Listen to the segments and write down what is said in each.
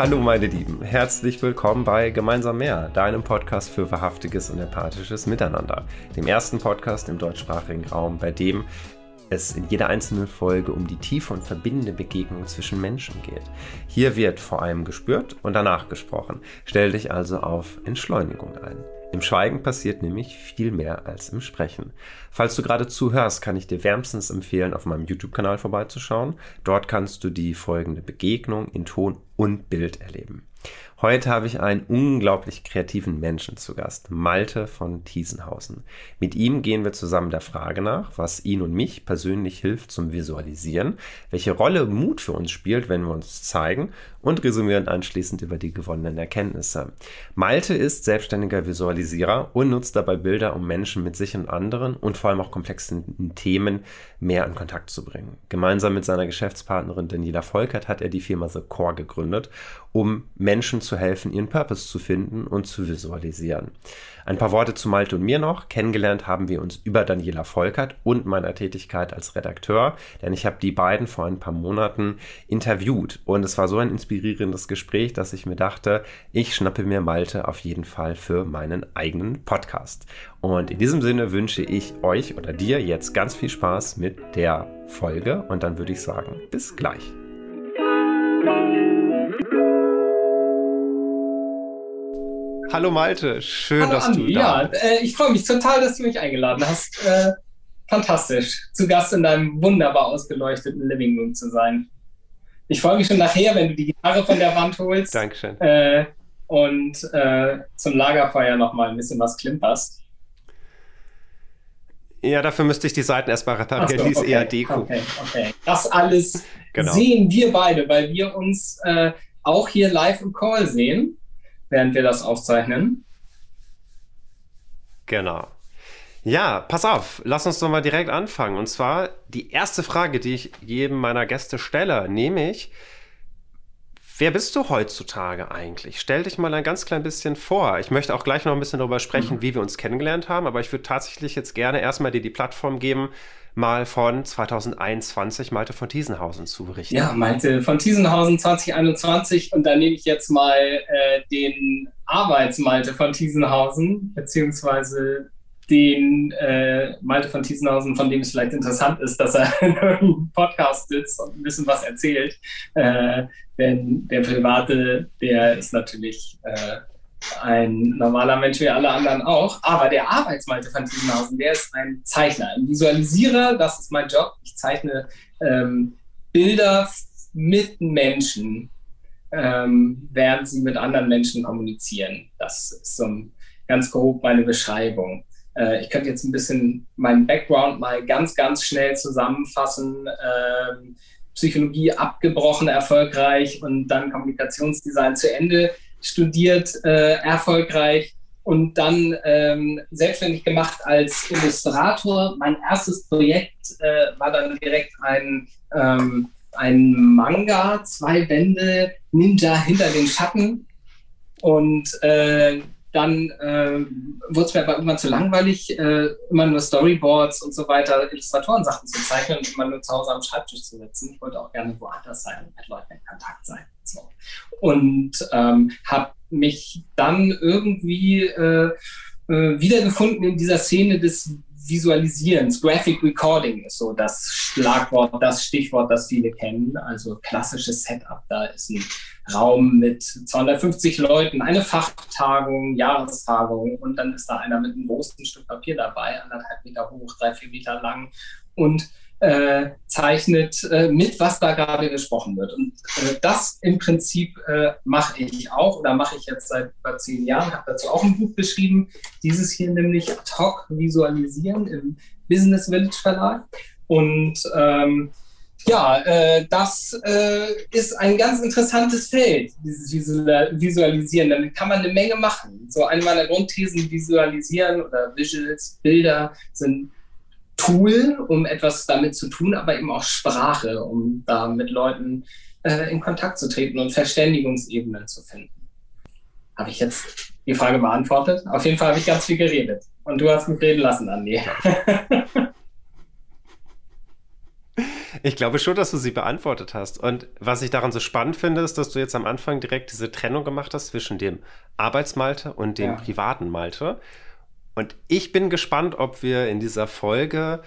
Hallo meine Lieben, herzlich willkommen bei Gemeinsam mehr, deinem Podcast für wahrhaftiges und empathisches Miteinander, dem ersten Podcast im deutschsprachigen Raum, bei dem es in jeder einzelnen Folge um die tiefe und verbindende Begegnung zwischen Menschen geht. Hier wird vor allem gespürt und danach gesprochen. Stell dich also auf Entschleunigung ein. Im Schweigen passiert nämlich viel mehr als im Sprechen. Falls du gerade zuhörst, kann ich dir wärmstens empfehlen, auf meinem YouTube-Kanal vorbeizuschauen. Dort kannst du die folgende Begegnung in Ton und Bild erleben. Heute habe ich einen unglaublich kreativen Menschen zu Gast, Malte von Thiesenhausen. Mit ihm gehen wir zusammen der Frage nach, was ihn und mich persönlich hilft zum Visualisieren, welche Rolle Mut für uns spielt, wenn wir uns zeigen und resümieren anschließend über die gewonnenen Erkenntnisse. Malte ist selbstständiger Visualisierer und nutzt dabei Bilder, um Menschen mit sich und anderen und vor allem auch komplexen Themen mehr in Kontakt zu bringen. Gemeinsam mit seiner Geschäftspartnerin Daniela Volkert hat er die Firma The Core gegründet, um Menschen zu helfen, ihren Purpose zu finden und zu visualisieren. Ein paar Worte zu Malte und mir noch. Kennengelernt haben wir uns über Daniela Volkert und meiner Tätigkeit als Redakteur, denn ich habe die beiden vor ein paar Monaten interviewt und es war so ein inspirierendes Gespräch, dass ich mir dachte, ich schnappe mir Malte auf jeden Fall für meinen eigenen Podcast. Und in diesem Sinne wünsche ich euch oder dir jetzt ganz viel Spaß mit der Folge und dann würde ich sagen, bis gleich. Hallo Malte, schön, Hallo dass Andi, du da bist. Ja, äh, ich freue mich total, dass du mich eingeladen hast. Äh, fantastisch, zu Gast in deinem wunderbar ausgeleuchteten Living Room zu sein. Ich freue mich schon nachher, wenn du die Gitarre von der Wand holst. Dankeschön. Äh, und zum Lagerfeuer nochmal ein bisschen was klimperst. Ja, dafür müsste ich die Seiten erstmal reparieren. So, die ist okay, eher Deko. Okay, okay. Das alles genau. sehen wir beide, weil wir uns äh, auch hier live im Call sehen während wir das aufzeichnen. Genau. Ja, pass auf, lass uns doch mal direkt anfangen. Und zwar die erste Frage, die ich jedem meiner Gäste stelle, nämlich, wer bist du heutzutage eigentlich? Stell dich mal ein ganz klein bisschen vor. Ich möchte auch gleich noch ein bisschen darüber sprechen, mhm. wie wir uns kennengelernt haben, aber ich würde tatsächlich jetzt gerne erstmal dir die Plattform geben, mal von 2021 Malte von Thiesenhausen zu berichten. Ja, Malte von Thiesenhausen 2021 und da nehme ich jetzt mal äh, den Arbeitsmalte von Thiesenhausen, beziehungsweise den äh, Malte von Thiesenhausen, von dem es vielleicht interessant ist, dass er in einem Podcast sitzt und ein bisschen was erzählt. Äh, denn der Private, der ist natürlich äh, ein normaler Mensch wie alle anderen auch. Aber der Arbeitsmalte von Thiesenhausen, der ist ein Zeichner, ein Visualisierer. Das ist mein Job. Ich zeichne ähm, Bilder mit Menschen, ähm, während sie mit anderen Menschen kommunizieren. Das ist so ganz grob meine Beschreibung. Äh, ich könnte jetzt ein bisschen meinen Background mal ganz, ganz schnell zusammenfassen. Ähm, Psychologie abgebrochen, erfolgreich und dann Kommunikationsdesign zu Ende studiert, äh, erfolgreich und dann ähm, selbstständig gemacht als Illustrator. Mein erstes Projekt äh, war dann direkt ein, ähm, ein Manga, zwei Bände, Ninja hinter den Schatten. Und äh, dann äh, wurde es mir aber irgendwann zu langweilig, äh, immer nur Storyboards und so weiter, Illustratoren-Sachen zu zeichnen und immer nur zu Hause am Schreibtisch zu sitzen. Ich wollte auch gerne woanders sein und mit Leuten in Kontakt sein. So. Und ähm, habe mich dann irgendwie äh, äh, wiedergefunden in dieser Szene des Visualisierens. Graphic Recording ist so das Schlagwort, das Stichwort, das viele kennen. Also klassisches Setup. Da ist ein Raum mit 250 Leuten, eine Fachtagung, Jahrestagung und dann ist da einer mit einem großen Stück Papier dabei, anderthalb Meter hoch, drei, vier Meter lang und äh, zeichnet äh, mit, was da gerade gesprochen wird. Und äh, das im Prinzip äh, mache ich auch oder mache ich jetzt seit über zehn Jahren, habe dazu auch ein Buch geschrieben, dieses hier nämlich ad hoc visualisieren im Business Village Verlag. Und ähm, ja, äh, das äh, ist ein ganz interessantes Feld, dieses Visualisieren. Damit kann man eine Menge machen. So eine meiner Grundthesen, Visualisieren oder Visuals, Bilder sind Tool, um etwas damit zu tun, aber eben auch Sprache, um da mit Leuten äh, in Kontakt zu treten und Verständigungsebenen zu finden. Habe ich jetzt die Frage beantwortet? Auf jeden Fall habe ich ganz viel geredet. Und du hast mich reden lassen, Andi. Ich glaube schon, dass du sie beantwortet hast. Und was ich daran so spannend finde, ist, dass du jetzt am Anfang direkt diese Trennung gemacht hast zwischen dem Arbeitsmalte und dem ja. privaten Malte. Und ich bin gespannt, ob wir in dieser Folge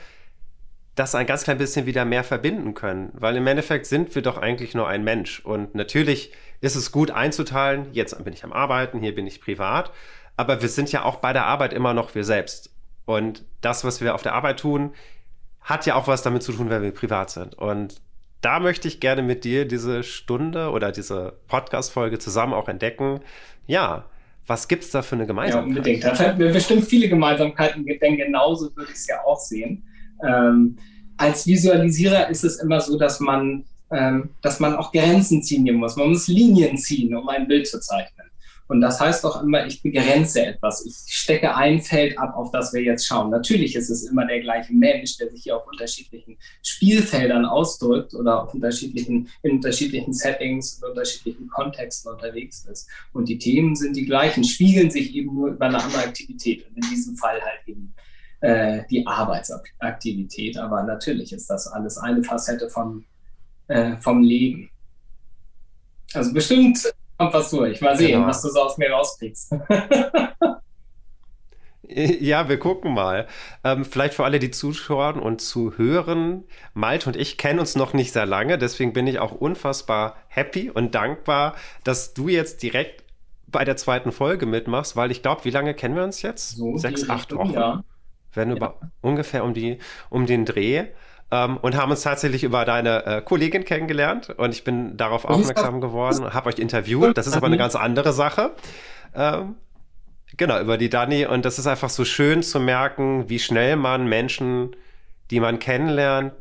das ein ganz klein bisschen wieder mehr verbinden können. Weil im Endeffekt sind wir doch eigentlich nur ein Mensch. Und natürlich ist es gut einzuteilen, jetzt bin ich am Arbeiten, hier bin ich privat. Aber wir sind ja auch bei der Arbeit immer noch wir selbst. Und das, was wir auf der Arbeit tun, hat ja auch was damit zu tun, wenn wir privat sind. Und da möchte ich gerne mit dir diese Stunde oder diese Podcast-Folge zusammen auch entdecken. Ja, was gibt es da für eine Gemeinsamkeit? Ja, unbedingt. Da finden wir bestimmt viele Gemeinsamkeiten, denn genauso würde ich es ja auch sehen. Ähm, als Visualisierer ist es immer so, dass man, ähm, dass man auch Grenzen ziehen muss. Man muss Linien ziehen, um ein Bild zu zeichnen. Und das heißt auch immer, ich begrenze etwas. Ich stecke ein Feld ab, auf das wir jetzt schauen. Natürlich ist es immer der gleiche Mensch, der sich hier auf unterschiedlichen Spielfeldern ausdrückt oder auf unterschiedlichen, in unterschiedlichen Settings, in unterschiedlichen Kontexten unterwegs ist. Und die Themen sind die gleichen, spiegeln sich eben nur über eine andere Aktivität. Und in diesem Fall halt eben äh, die Arbeitsaktivität. Aber natürlich ist das alles eine Facette vom, äh, vom Leben. Also bestimmt kommt was durch. Mal sehen, genau. was du so aus mir rauskriegst. Ja, wir gucken mal. Ähm, vielleicht für alle, die zuschauen und zuhören. Malte und ich kennen uns noch nicht sehr lange, deswegen bin ich auch unfassbar happy und dankbar, dass du jetzt direkt bei der zweiten Folge mitmachst, weil ich glaube, wie lange kennen wir uns jetzt? So, Sechs, acht Wochen. Ja. Werden ja. ungefähr um, die, um den Dreh ähm, und haben uns tatsächlich über deine äh, Kollegin kennengelernt und ich bin darauf aufmerksam geworden, habe euch interviewt. Das ist aber eine ganz andere Sache. Ähm, genau, über die Dani und das ist einfach so schön zu merken, wie schnell man Menschen, die man kennenlernt,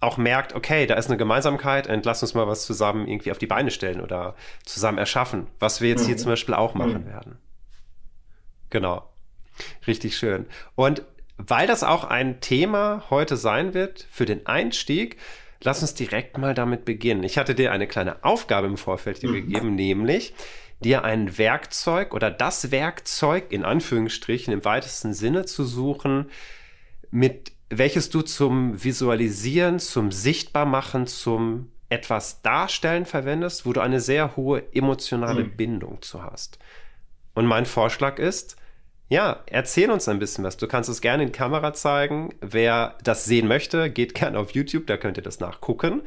auch merkt, okay, da ist eine Gemeinsamkeit und lass uns mal was zusammen irgendwie auf die Beine stellen oder zusammen erschaffen, was wir jetzt mhm. hier zum Beispiel auch machen mhm. werden. Genau. Richtig schön. Und weil das auch ein Thema heute sein wird für den Einstieg, lass uns direkt mal damit beginnen. Ich hatte dir eine kleine Aufgabe im Vorfeld mhm. gegeben, nämlich dir ein Werkzeug oder das Werkzeug in Anführungsstrichen im weitesten Sinne zu suchen, mit welches du zum Visualisieren, zum Sichtbarmachen, zum etwas Darstellen verwendest, wo du eine sehr hohe emotionale mhm. Bindung zu hast. Und mein Vorschlag ist, ja, erzähl uns ein bisschen was. Du kannst es gerne in Kamera zeigen. Wer das sehen möchte, geht gerne auf YouTube, da könnt ihr das nachgucken.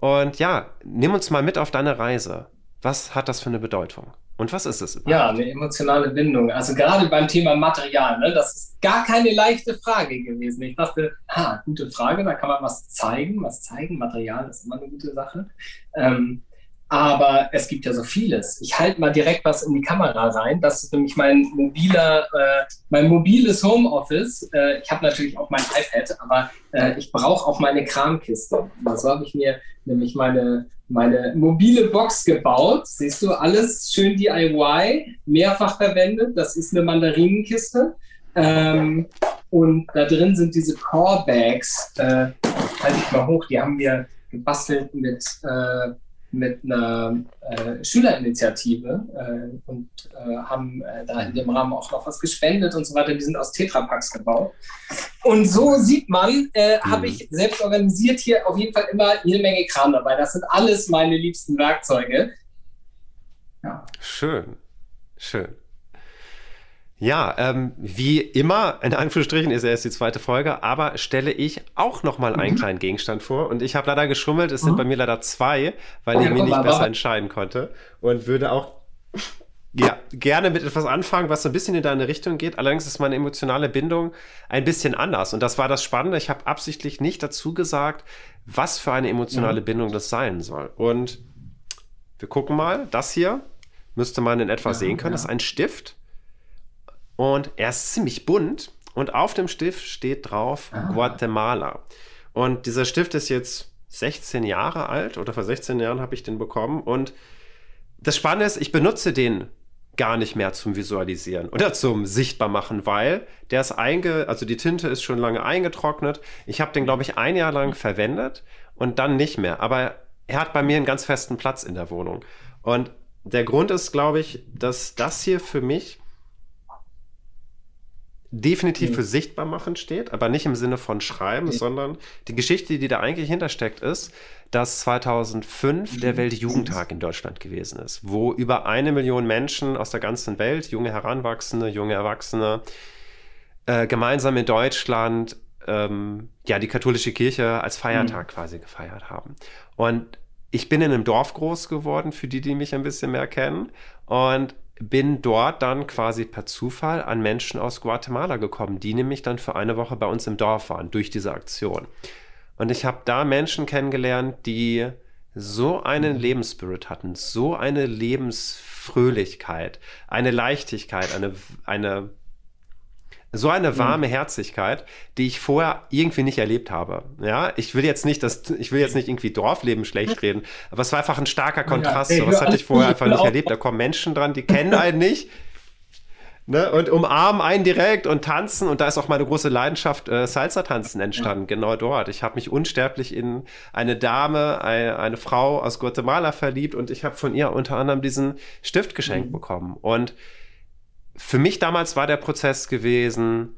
Und ja, nimm uns mal mit auf deine Reise. Was hat das für eine Bedeutung? Und was ist es überhaupt? Ja, eine emotionale Bindung. Also gerade beim Thema Material, ne, das ist gar keine leichte Frage gewesen. Ich dachte, ha, gute Frage, da kann man was zeigen. Was zeigen, Material ist immer eine gute Sache. Ähm, aber es gibt ja so vieles. Ich halte mal direkt was in die Kamera rein. Das ist nämlich mein mobiler, äh, mein mobiles Homeoffice. Äh, ich habe natürlich auch mein iPad, aber äh, ich brauche auch meine Kramkiste. Und so habe ich mir nämlich meine, meine mobile Box gebaut. Siehst du, alles schön DIY, mehrfach verwendet. Das ist eine Mandarinenkiste. Ähm, und da drin sind diese Core Bags. Äh, halte ich mal hoch. Die haben wir gebastelt mit äh, mit einer äh, Schülerinitiative äh, und äh, haben äh, da in dem Rahmen auch noch was gespendet und so weiter. Die sind aus Tetrapacks gebaut. Und so sieht man, äh, mhm. habe ich selbst organisiert hier auf jeden Fall immer jede Menge Kram dabei. Das sind alles meine liebsten Werkzeuge. Ja. Schön, schön. Ja, ähm, wie immer, in Anführungsstrichen ist erst die zweite Folge, aber stelle ich auch noch mal einen mhm. kleinen Gegenstand vor. Und ich habe leider geschummelt, es mhm. sind bei mir leider zwei, weil oh, ich mich nicht mal, besser aber. entscheiden konnte. Und würde auch ja, gerne mit etwas anfangen, was so ein bisschen in deine Richtung geht. Allerdings ist meine emotionale Bindung ein bisschen anders. Und das war das Spannende. Ich habe absichtlich nicht dazu gesagt, was für eine emotionale mhm. Bindung das sein soll. Und wir gucken mal. Das hier müsste man in etwa ja, sehen können. Ja. Das ist ein Stift und er ist ziemlich bunt und auf dem Stift steht drauf ah. Guatemala. Und dieser Stift ist jetzt 16 Jahre alt oder vor 16 Jahren habe ich den bekommen. Und das Spannende ist, ich benutze den gar nicht mehr zum Visualisieren oder zum Sichtbarmachen, weil der ist einge, also die Tinte ist schon lange eingetrocknet. Ich habe den, glaube ich, ein Jahr lang verwendet und dann nicht mehr. Aber er hat bei mir einen ganz festen Platz in der Wohnung. Und der Grund ist, glaube ich, dass das hier für mich definitiv mhm. für sichtbar machen steht, aber nicht im Sinne von Schreiben, mhm. sondern die Geschichte, die da eigentlich hintersteckt, ist, dass 2005 der mhm. Weltjugendtag in Deutschland gewesen ist, wo über eine Million Menschen aus der ganzen Welt, junge Heranwachsende, junge Erwachsene, äh, gemeinsam in Deutschland ähm, ja die katholische Kirche als Feiertag mhm. quasi gefeiert haben. Und ich bin in einem Dorf groß geworden, für die, die mich ein bisschen mehr kennen. Und bin dort dann quasi per Zufall an Menschen aus Guatemala gekommen, die nämlich dann für eine Woche bei uns im Dorf waren durch diese Aktion. Und ich habe da Menschen kennengelernt, die so einen Lebensspirit hatten, so eine Lebensfröhlichkeit, eine Leichtigkeit, eine, eine so eine mhm. warme Herzlichkeit, die ich vorher irgendwie nicht erlebt habe. Ja, ich will jetzt nicht, dass ich will jetzt nicht irgendwie Dorfleben schlecht reden, aber es war einfach ein starker Kontrast. Ja, ey, so was hatte ich vorher einfach nicht erlebt. Da kommen Menschen dran, die kennen einen nicht. Ne, und umarmen einen direkt und tanzen. Und da ist auch meine große Leidenschaft äh, Salsa-Tanzen entstanden, genau dort. Ich habe mich unsterblich in eine Dame, eine, eine, Frau aus Guatemala verliebt und ich habe von ihr unter anderem diesen Stift geschenkt mhm. bekommen. Und für mich damals war der Prozess gewesen,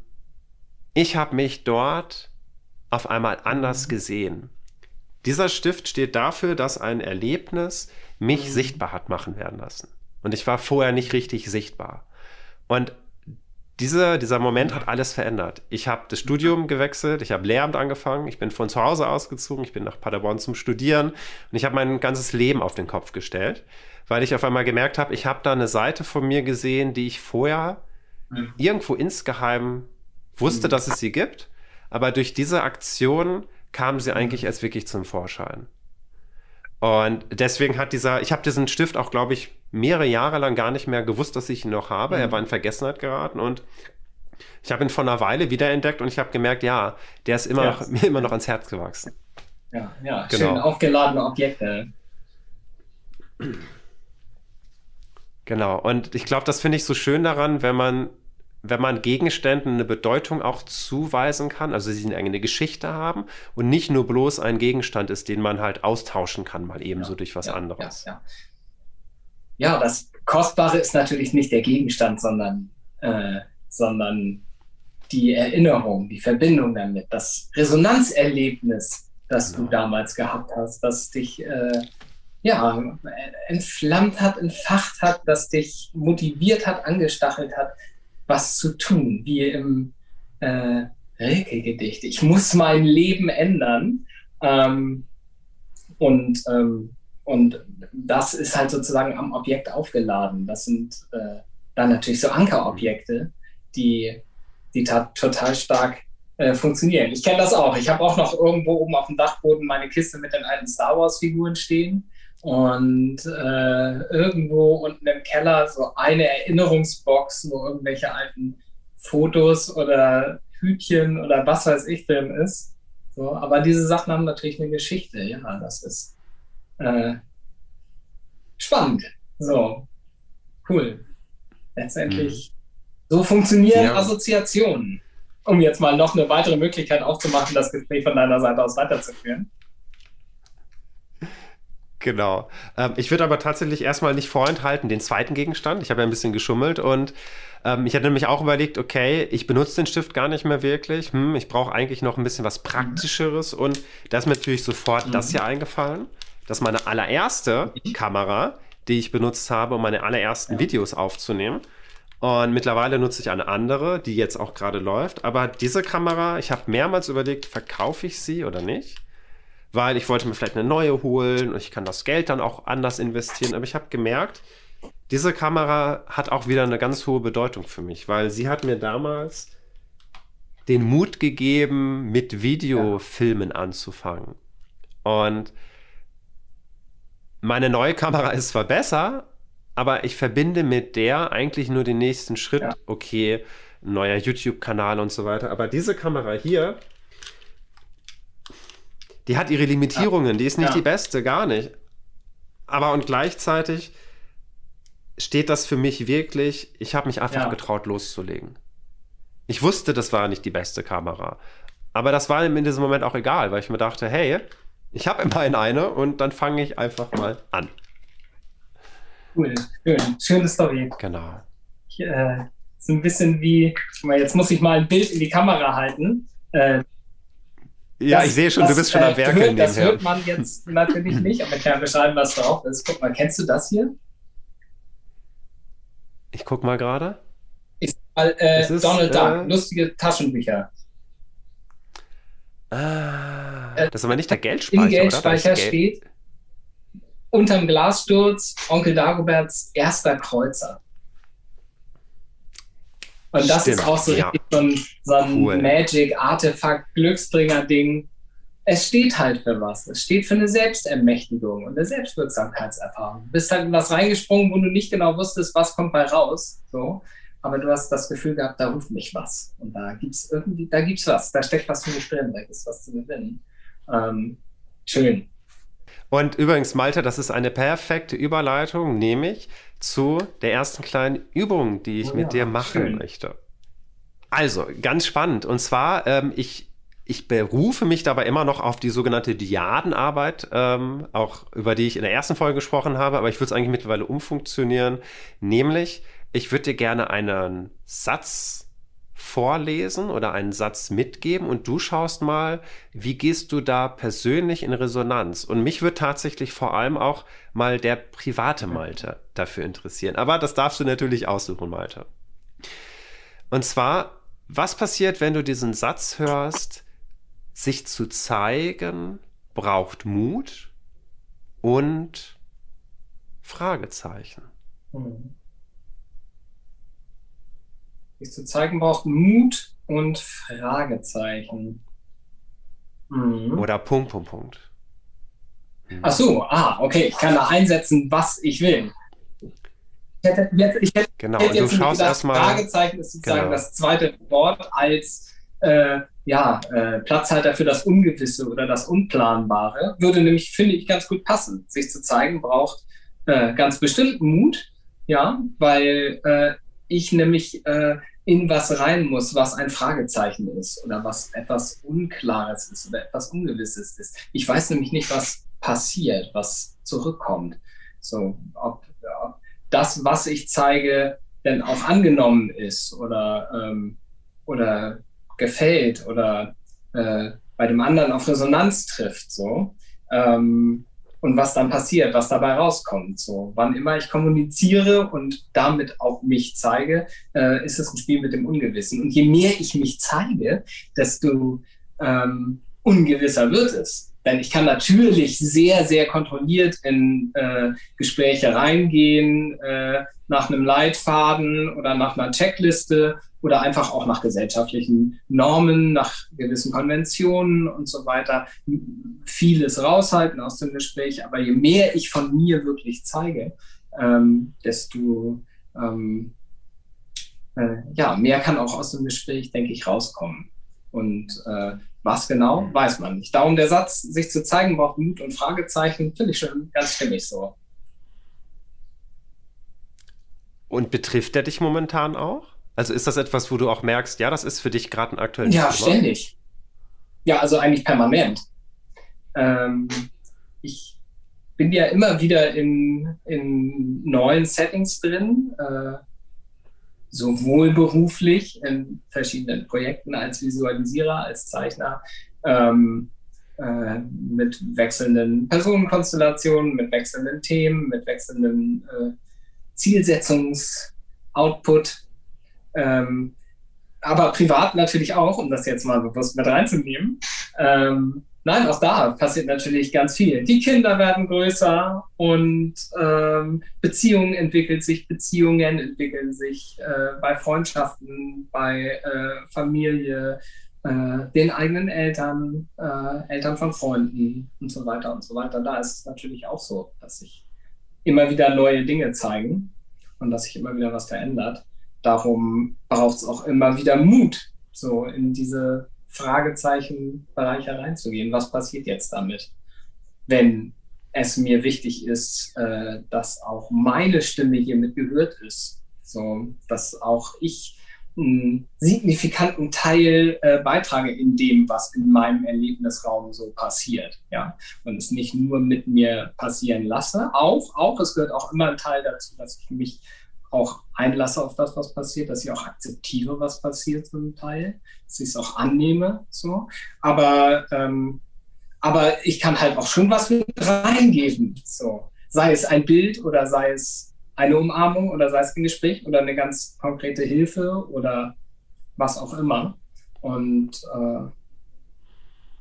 ich habe mich dort auf einmal anders mhm. gesehen. Dieser Stift steht dafür, dass ein Erlebnis mich mhm. sichtbar hat machen werden lassen. Und ich war vorher nicht richtig sichtbar. Und diese, dieser Moment hat alles verändert. Ich habe das Studium gewechselt, ich habe Lehramt angefangen, ich bin von zu Hause ausgezogen, ich bin nach Paderborn zum Studieren und ich habe mein ganzes Leben auf den Kopf gestellt weil ich auf einmal gemerkt habe, ich habe da eine Seite von mir gesehen, die ich vorher mhm. irgendwo insgeheim wusste, mhm. dass es sie gibt, aber durch diese Aktion kam sie eigentlich mhm. erst wirklich zum Vorschein. Und deswegen hat dieser, ich habe diesen Stift auch, glaube ich, mehrere Jahre lang gar nicht mehr gewusst, dass ich ihn noch habe. Mhm. Er war in Vergessenheit geraten und ich habe ihn vor einer Weile wiederentdeckt und ich habe gemerkt, ja, der ist immer, ja. noch, mir immer noch ans Herz gewachsen. Ja, ja, genau. schön aufgeladene Objekte. Genau. Und ich glaube, das finde ich so schön daran, wenn man, wenn man Gegenständen eine Bedeutung auch zuweisen kann, also sie eine Geschichte haben und nicht nur bloß ein Gegenstand ist, den man halt austauschen kann, mal ebenso ja, durch was ja, anderes. Ja, ja, das Kostbare ist natürlich nicht der Gegenstand, sondern, äh, sondern die Erinnerung, die Verbindung damit, das Resonanzerlebnis, das genau. du damals gehabt hast, das dich äh, ja, entflammt hat, entfacht hat, das dich motiviert hat, angestachelt hat, was zu tun, wie im äh, Rilke-Gedicht. Ich muss mein Leben ändern. Ähm, und, ähm, und das ist halt sozusagen am Objekt aufgeladen. Das sind äh, dann natürlich so Ankerobjekte, die, die total stark äh, funktionieren. Ich kenne das auch. Ich habe auch noch irgendwo oben auf dem Dachboden meine Kiste mit den alten Star Wars-Figuren stehen und äh, irgendwo unten im Keller so eine Erinnerungsbox, wo irgendwelche alten Fotos oder Hütchen oder was weiß ich drin ist. So, aber diese Sachen haben natürlich eine Geschichte. Ja, das ist äh, spannend. So, cool. Letztendlich, mhm. so funktionieren ja. Assoziationen. Um jetzt mal noch eine weitere Möglichkeit aufzumachen, das Gespräch von deiner Seite aus weiterzuführen. Genau. Ähm, ich würde aber tatsächlich erstmal nicht vorenthalten den zweiten Gegenstand. Ich habe ja ein bisschen geschummelt und ähm, ich hatte nämlich auch überlegt, okay, ich benutze den Stift gar nicht mehr wirklich. Hm, ich brauche eigentlich noch ein bisschen was Praktischeres und da ist mir natürlich sofort mhm. das hier eingefallen. Das ist meine allererste Kamera, die ich benutzt habe, um meine allerersten ja. Videos aufzunehmen. Und mittlerweile nutze ich eine andere, die jetzt auch gerade läuft. Aber diese Kamera, ich habe mehrmals überlegt, verkaufe ich sie oder nicht? Weil ich wollte mir vielleicht eine neue holen und ich kann das Geld dann auch anders investieren. Aber ich habe gemerkt, diese Kamera hat auch wieder eine ganz hohe Bedeutung für mich, weil sie hat mir damals den Mut gegeben, mit Videofilmen ja. anzufangen. Und meine neue Kamera ist zwar besser, aber ich verbinde mit der eigentlich nur den nächsten Schritt. Ja. Okay, neuer YouTube-Kanal und so weiter. Aber diese Kamera hier, die hat ihre Limitierungen, ja. die ist nicht ja. die beste, gar nicht. Aber und gleichzeitig steht das für mich wirklich, ich habe mich einfach ja. getraut loszulegen. Ich wusste, das war nicht die beste Kamera. Aber das war in diesem Moment auch egal, weil ich mir dachte, hey, ich habe immerhin eine und dann fange ich einfach mal an. Cool, schön, schöne Story. Genau. Ich, äh, so ein bisschen wie, jetzt muss ich mal ein Bild in die Kamera halten. Äh, ja, das, ich sehe schon, das, du bist schon am Werk. Hört, das hört man jetzt natürlich nicht, aber ich kann beschreiben, was drauf ist. Guck mal, kennst du das hier? Ich guck mal gerade. Ich sag mal, äh, Donald Duck, äh, lustige Taschenbücher. Ah, das ist aber nicht der Geldspeicher. Im Geldspeicher steht unterm Glassturz Onkel Dagoberts erster Kreuzer. Und das Stimmt, ist auch so, ja. so ein, so ein cool. Magic, Artefakt, Glücksbringer-Ding. Es steht halt für was. Es steht für eine Selbstermächtigung und eine Selbstwirksamkeitserfahrung. Du bist halt in was reingesprungen, wo du nicht genau wusstest, was kommt bei raus. So. Aber du hast das Gefühl gehabt, da ruft mich was. Und da gibt es irgendwie, da gibt's was. Da steckt was für mich drin. Da ist was zu gewinnen. Ähm, schön. Und übrigens, Malte, das ist eine perfekte Überleitung, nämlich zu der ersten kleinen Übung, die ich oh, mit dir machen schön. möchte. Also, ganz spannend. Und zwar, ähm, ich, ich berufe mich dabei immer noch auf die sogenannte Diadenarbeit, ähm, auch über die ich in der ersten Folge gesprochen habe, aber ich würde es eigentlich mittlerweile umfunktionieren. Nämlich, ich würde dir gerne einen Satz vorlesen oder einen Satz mitgeben und du schaust mal, wie gehst du da persönlich in Resonanz? Und mich wird tatsächlich vor allem auch mal der private Malte dafür interessieren. Aber das darfst du natürlich aussuchen, Malte. Und zwar, was passiert, wenn du diesen Satz hörst, sich zu zeigen braucht Mut und Fragezeichen. Mhm sich zu zeigen braucht Mut und Fragezeichen. Mhm. Oder Punkt, Punkt, Punkt. Mhm. Ach so, ah, okay, ich kann da einsetzen, was ich will. Ich hätte jetzt, ich hätte, genau, hätte jetzt du schaust erstmal. Fragezeichen ist sozusagen genau. das zweite Wort als äh, ja, äh, Platzhalter für das Ungewisse oder das Unplanbare. Würde nämlich, finde ich, ganz gut passen. Sich zu zeigen braucht äh, ganz bestimmt Mut, ja, weil äh, ich nämlich äh, in was rein muss, was ein Fragezeichen ist oder was etwas Unklares ist oder etwas Ungewisses ist. Ich weiß nämlich nicht, was passiert, was zurückkommt. So, ob, ob das, was ich zeige, denn auch angenommen ist oder, ähm, oder gefällt oder äh, bei dem anderen auf Resonanz trifft. So. Ähm, und was dann passiert, was dabei rauskommt. So, wann immer ich kommuniziere und damit auch mich zeige, äh, ist es ein Spiel mit dem Ungewissen. Und je mehr ich mich zeige, desto ähm, ungewisser wird es. Denn ich kann natürlich sehr, sehr kontrolliert in äh, Gespräche reingehen, äh, nach einem Leitfaden oder nach einer Checkliste oder einfach auch nach gesellschaftlichen Normen, nach gewissen Konventionen und so weiter. Vieles raushalten aus dem Gespräch. Aber je mehr ich von mir wirklich zeige, ähm, desto ähm, äh, ja, mehr kann auch aus dem Gespräch, denke ich, rauskommen. Und äh, was genau, mhm. weiß man nicht. Darum der Satz, sich zu zeigen, braucht Mut und Fragezeichen, finde ich schon ganz stimmig so. Und betrifft der dich momentan auch? Also ist das etwas, wo du auch merkst, ja, das ist für dich gerade ein aktuelles Ja, Thema? ständig. Ja, also eigentlich permanent. Ähm, ich bin ja immer wieder in, in neuen Settings drin. Äh, sowohl beruflich in verschiedenen Projekten als Visualisierer, als Zeichner, ähm, äh, mit wechselnden Personenkonstellationen, mit wechselnden Themen, mit wechselnden äh, Zielsetzungs-Output. Ähm, aber privat natürlich auch, um das jetzt mal bewusst mit reinzunehmen. Ähm, Nein, auch da passiert natürlich ganz viel. Die Kinder werden größer und ähm, Beziehungen entwickeln sich, Beziehungen entwickeln sich äh, bei Freundschaften, bei äh, Familie, äh, den eigenen Eltern, äh, Eltern von Freunden und so weiter und so weiter. Da ist es natürlich auch so, dass sich immer wieder neue Dinge zeigen und dass sich immer wieder was verändert. Darum braucht es auch immer wieder Mut, so in diese Fragezeichen-Bereich hereinzugehen. Was passiert jetzt damit, wenn es mir wichtig ist, äh, dass auch meine Stimme hier mit gehört ist? So, dass auch ich einen signifikanten Teil äh, beitrage in dem, was in meinem Erlebnisraum so passiert. Ja? Und es nicht nur mit mir passieren lasse. Auch, auch, es gehört auch immer ein Teil dazu, dass ich mich auch einlasse auf das, was passiert, dass ich auch akzeptiere, was passiert, ein Teil, dass ich es auch annehme. So. Aber, ähm, aber ich kann halt auch schon was mit reingeben. So. Sei es ein Bild oder sei es eine Umarmung oder sei es ein Gespräch oder eine ganz konkrete Hilfe oder was auch immer. Und äh,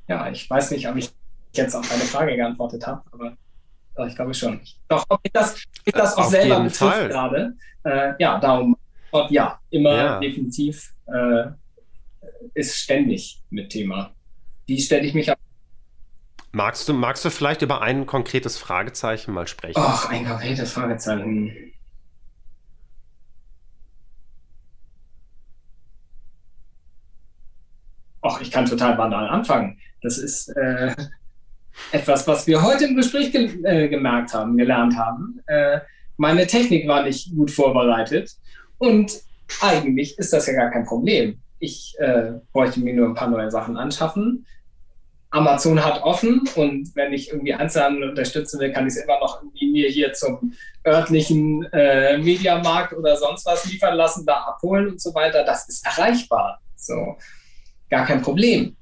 ja, ich weiß nicht, ob ich jetzt auf deine Frage geantwortet habe, aber doch, ich glaube schon. Doch, ob ich das, ich das auch auf selber betrifft gerade. Äh, ja, darum, ja, immer ja. definitiv äh, ist ständig mit Thema. Wie stelle ich mich auf Magst du, magst du vielleicht über ein konkretes Fragezeichen mal sprechen? Ach, ein konkretes Fragezeichen. Ach, ich kann total banal anfangen. Das ist äh, etwas, was wir heute im Gespräch ge äh, gemerkt haben, gelernt haben. Äh, meine Technik war nicht gut vorbereitet und eigentlich ist das ja gar kein Problem. Ich äh, bräuchte mir nur ein paar neue Sachen anschaffen, Amazon hat offen und wenn ich irgendwie Einzelhandel unterstützen will, kann ich es immer noch irgendwie mir hier zum örtlichen äh, Mediamarkt oder sonst was liefern lassen, da abholen und so weiter. Das ist erreichbar. So, gar kein Problem.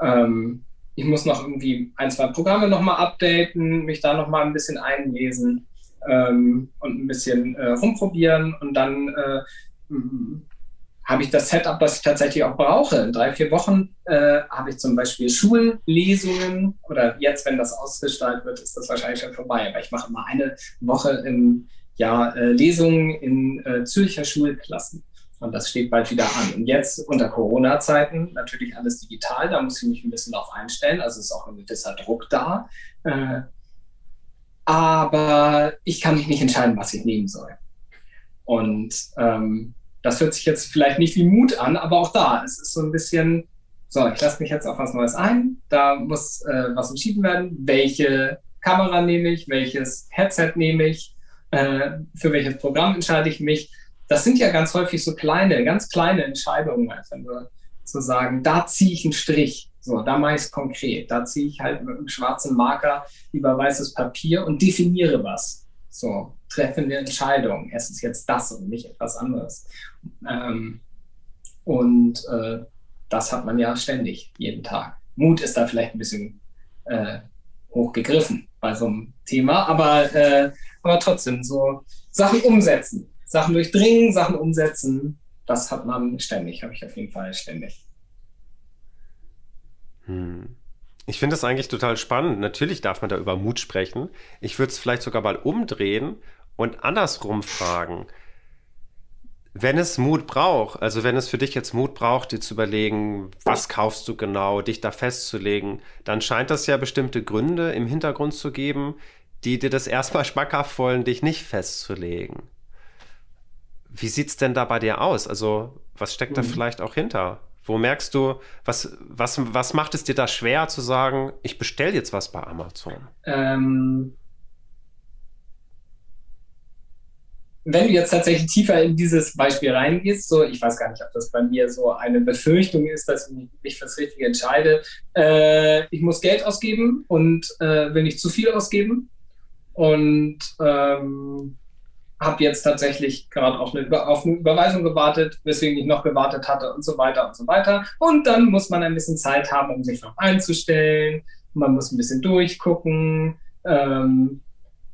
Ähm, ich muss noch irgendwie ein, zwei Programme nochmal updaten, mich da nochmal ein bisschen einlesen ähm, und ein bisschen äh, rumprobieren und dann äh, habe ich das Setup, das ich tatsächlich auch brauche. In drei, vier Wochen äh, habe ich zum Beispiel Schullesungen oder jetzt, wenn das ausgestaltet wird, ist das wahrscheinlich schon vorbei. Aber ich mache immer eine Woche im Jahr äh, Lesungen in äh, Zürcher Schulklassen. Und das steht bald wieder an. Und jetzt unter Corona-Zeiten natürlich alles digital, da muss ich mich ein bisschen darauf einstellen. Also ist auch ein gewisser Druck da. Äh, aber ich kann mich nicht entscheiden, was ich nehmen soll. Und ähm, das hört sich jetzt vielleicht nicht wie Mut an, aber auch da, es ist so ein bisschen, so, ich lasse mich jetzt auf was Neues ein, da muss äh, was entschieden werden, welche Kamera nehme ich, welches Headset nehme ich, äh, für welches Programm entscheide ich mich. Das sind ja ganz häufig so kleine, ganz kleine Entscheidungen, einfach nur zu sagen, da ziehe ich einen Strich, so, da mache ich es konkret, da ziehe ich halt mit einem schwarzen Marker über weißes Papier und definiere was. So, treffe eine Entscheidung. Es ist jetzt das und nicht etwas anderes. Ähm, und äh, das hat man ja ständig, jeden Tag. Mut ist da vielleicht ein bisschen äh, hochgegriffen bei so einem Thema, aber, äh, aber trotzdem so Sachen umsetzen, Sachen durchdringen, Sachen umsetzen, das hat man ständig, habe ich auf jeden Fall ständig. Hm. Ich finde das eigentlich total spannend. Natürlich darf man da über Mut sprechen. Ich würde es vielleicht sogar mal umdrehen und andersrum fragen. Wenn es Mut braucht, also wenn es für dich jetzt Mut braucht, dir zu überlegen, was kaufst du genau, dich da festzulegen, dann scheint das ja bestimmte Gründe im Hintergrund zu geben, die dir das erstmal schmackhaft wollen, dich nicht festzulegen. Wie sieht es denn da bei dir aus? Also, was steckt da mhm. vielleicht auch hinter? Wo merkst du, was, was, was macht es dir da schwer zu sagen, ich bestelle jetzt was bei Amazon? Ähm, wenn du jetzt tatsächlich tiefer in dieses Beispiel reingehst, so, ich weiß gar nicht, ob das bei mir so eine Befürchtung ist, dass ich mich fürs Richtige entscheide. Äh, ich muss Geld ausgeben und äh, will nicht zu viel ausgeben. Und ähm, habe jetzt tatsächlich gerade auf eine, auf eine Überweisung gewartet, weswegen ich noch gewartet hatte und so weiter und so weiter. Und dann muss man ein bisschen Zeit haben, um sich noch einzustellen. Man muss ein bisschen durchgucken. Ähm,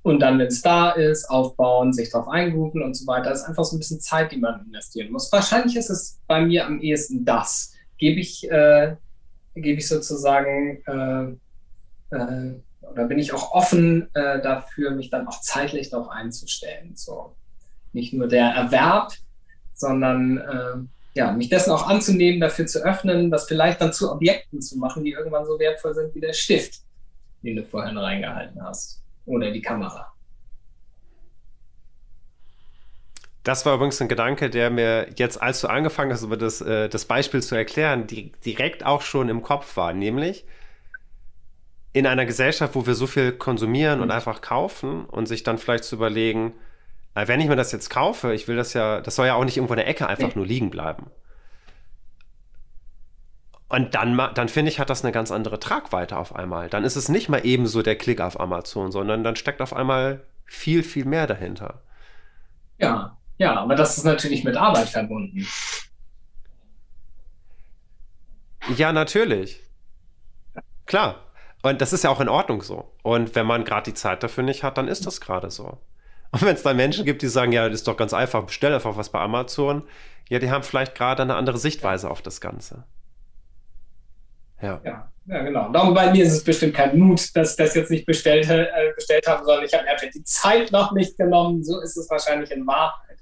und dann, wenn es da ist, aufbauen, sich darauf eingrooven und so weiter. Das ist einfach so ein bisschen Zeit, die man investieren muss. Wahrscheinlich ist es bei mir am ehesten das. Gebe ich, äh, gebe ich sozusagen äh, äh, oder bin ich auch offen äh, dafür, mich dann auch zeitlich darauf einzustellen. So nicht nur der Erwerb, sondern äh, ja, mich dessen auch anzunehmen, dafür zu öffnen, das vielleicht dann zu Objekten zu machen, die irgendwann so wertvoll sind wie der Stift, den du vorhin reingehalten hast, oder die Kamera. Das war übrigens ein Gedanke, der mir jetzt, als du angefangen hast, über das, äh, das Beispiel zu erklären, die, direkt auch schon im Kopf war. Nämlich, in einer Gesellschaft, wo wir so viel konsumieren und mhm. einfach kaufen und sich dann vielleicht zu überlegen, Weil wenn ich mir das jetzt kaufe, ich will das ja, das soll ja auch nicht irgendwo in der Ecke einfach Nee. nur liegen bleiben. Und dann, dann finde ich, hat das eine ganz andere Tragweite auf einmal. Dann ist es nicht mal eben so der Klick auf Amazon, sondern dann steckt auf einmal viel, viel mehr dahinter. Ja, ja, aber das ist natürlich mit Arbeit verbunden. Ja, natürlich. Klar. Und das ist ja auch in Ordnung so. Und wenn man gerade die Zeit dafür nicht hat, dann ist das gerade so. Und wenn es dann Menschen gibt, die sagen, ja, das ist doch ganz einfach, bestell einfach was bei Amazon, ja, die haben vielleicht gerade eine andere Sichtweise auf das Ganze. Ja. Ja, ja, genau. Darum bei mir ist es bestimmt kein Mut, dass ich das jetzt nicht bestellt, äh, bestellt habe, sondern ich habe einfach die Zeit noch nicht genommen. So ist es wahrscheinlich in Wahrheit.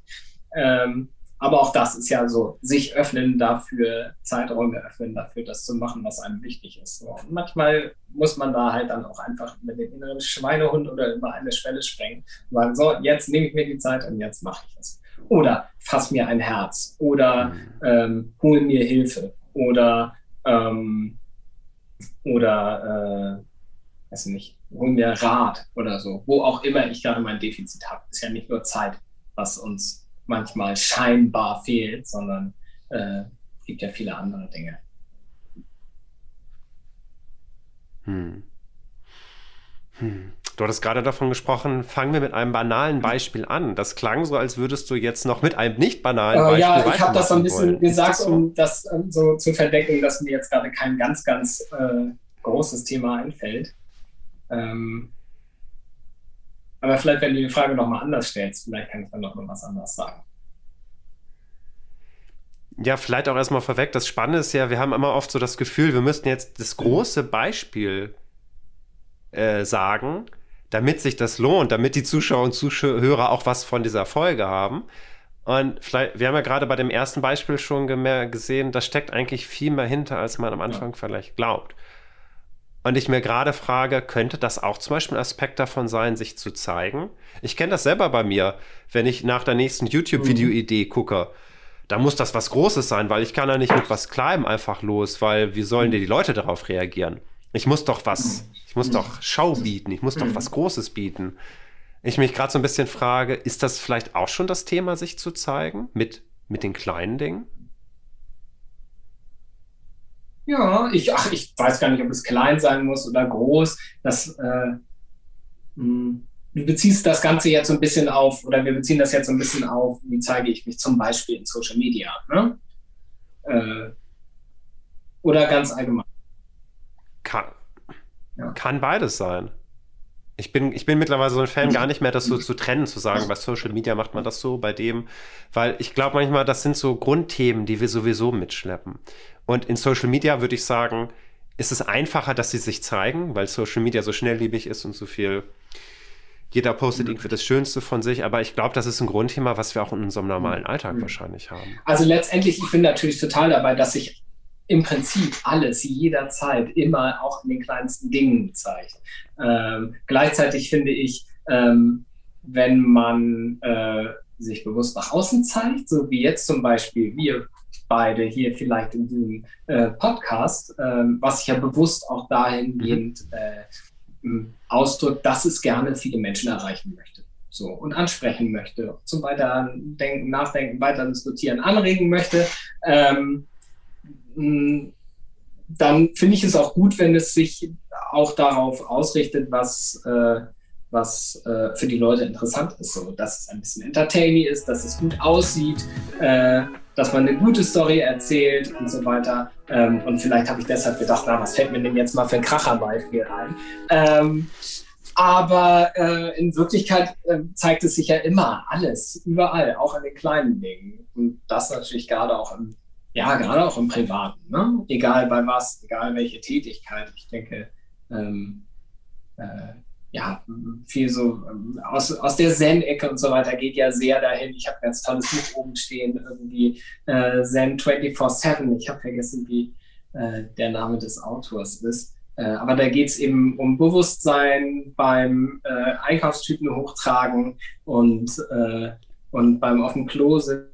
Ähm, aber auch das ist ja so, sich öffnen dafür, Zeiträume öffnen dafür, das zu machen, was einem wichtig ist. Und manchmal muss man da halt dann auch einfach mit dem inneren Schweinehund oder über eine Schwelle sprengen und sagen, so, jetzt nehme ich mir die Zeit und jetzt mache ich es. Oder fass mir ein Herz oder ähm, hol mir Hilfe oder ähm, oder äh, weiß nicht, hol mir Rat oder so, wo auch immer ich gerade mein Defizit habe. Ist ja nicht nur Zeit, was uns manchmal scheinbar fehlt, sondern äh, gibt ja viele andere Dinge. Hm. Hm. Du hattest gerade davon gesprochen, fangen wir mit einem banalen Beispiel an. Das klang so, als würdest du jetzt noch mit einem nicht banalen Äh, Beispiel ja, ich habe das so ein bisschen wollen. gesagt, das so? um das ähm, so zu verdecken, dass mir jetzt gerade kein ganz, ganz äh, großes Thema einfällt. Ähm, aber vielleicht, wenn du die Frage nochmal anders stellst, vielleicht kann ich dann noch mal was anderes sagen. Ja, vielleicht auch erstmal vorweg. Das Spannende ist ja, wir haben immer oft so das Gefühl, wir müssten jetzt das große Beispiel äh, sagen, damit sich das lohnt, damit die Zuschauer und Zuhörer auch was von dieser Folge haben. Und vielleicht, wir haben ja gerade bei dem ersten Beispiel schon gesehen, da steckt eigentlich viel mehr hinter, als man am Anfang vielleicht glaubt. Und ich mir gerade frage, könnte das auch zum Beispiel ein Aspekt davon sein, sich zu zeigen? Ich kenne das selber bei mir, wenn ich nach der nächsten YouTube-Video-Idee gucke. Da muss das was Großes sein, weil ich kann ja nicht mit was Kleinem einfach los, weil wie sollen denn die Leute darauf reagieren? Ich muss doch was, ich muss doch Schau bieten, ich muss doch was Großes bieten. Ich mich gerade so ein bisschen frage, ist das vielleicht auch schon das Thema, sich zu zeigen mit, mit den kleinen Dingen? Ja, ich, ach, ich weiß gar nicht, ob es klein sein muss oder groß. Das, äh, mh, du beziehst das Ganze jetzt so ein bisschen auf, oder wir beziehen das jetzt so ein bisschen auf, wie zeige ich mich zum Beispiel in Social Media. Ne? Äh, oder ganz allgemein. Kann, Ja. kann beides sein. Ich bin, ich bin mittlerweile so ein Fan, gar nicht mehr das so zu trennen, zu sagen, bei Social Media macht man das so, bei dem, weil ich glaube manchmal, das sind so Grundthemen, die wir sowieso mitschleppen. Und in Social Media würde ich sagen, ist es einfacher, dass sie sich zeigen, weil Social Media so schnelllebig ist und so viel. Jeder postet irgendwie das Schönste von sich, aber ich glaube, das ist ein Grundthema, was wir auch in unserem normalen Alltag wahrscheinlich haben. Also letztendlich, ich bin natürlich total dabei, dass sich im Prinzip alles jederzeit immer auch in den kleinsten Dingen zeigt. Ähm, gleichzeitig finde ich, ähm, wenn man äh, sich bewusst nach außen zeigt, so wie jetzt zum Beispiel wir beide hier vielleicht in diesem äh, Podcast, ähm, was sich ja bewusst auch dahingehend äh, m, ausdrückt, dass es gerne viele Menschen erreichen möchte. So, und ansprechen möchte, zum Weiterdenken, Nachdenken, weiter diskutieren, anregen möchte, ähm, dann finde ich es auch gut, wenn es sich auch darauf ausrichtet, was, äh, was äh, für die Leute interessant ist. So, dass es ein bisschen entertaining ist, dass es gut aussieht, äh, dass man eine gute Story erzählt und so weiter. Ähm, und vielleicht habe ich deshalb gedacht, na, was fällt mir denn jetzt mal für ein Kracherbeispiel ein? Ähm, aber äh, in Wirklichkeit äh, zeigt es sich ja immer alles, überall, auch an den kleinen Dingen. Und das natürlich gerade auch im, ja, gerade auch im Privaten, ne? Egal bei was, egal welche Tätigkeit. Ich denke, ähm, äh, ja, viel so ähm, aus, aus der Zen-Ecke und so weiter geht ja sehr dahin. Ich habe ein ganz tolles Buch oben stehen, irgendwie äh, Zen 24-7. Ich habe vergessen, wie äh, der Name des Autors ist. Äh, aber da geht es eben um Bewusstsein beim äh, Einkaufstüten hochtragen und, äh, und beim auf dem Klo sitzen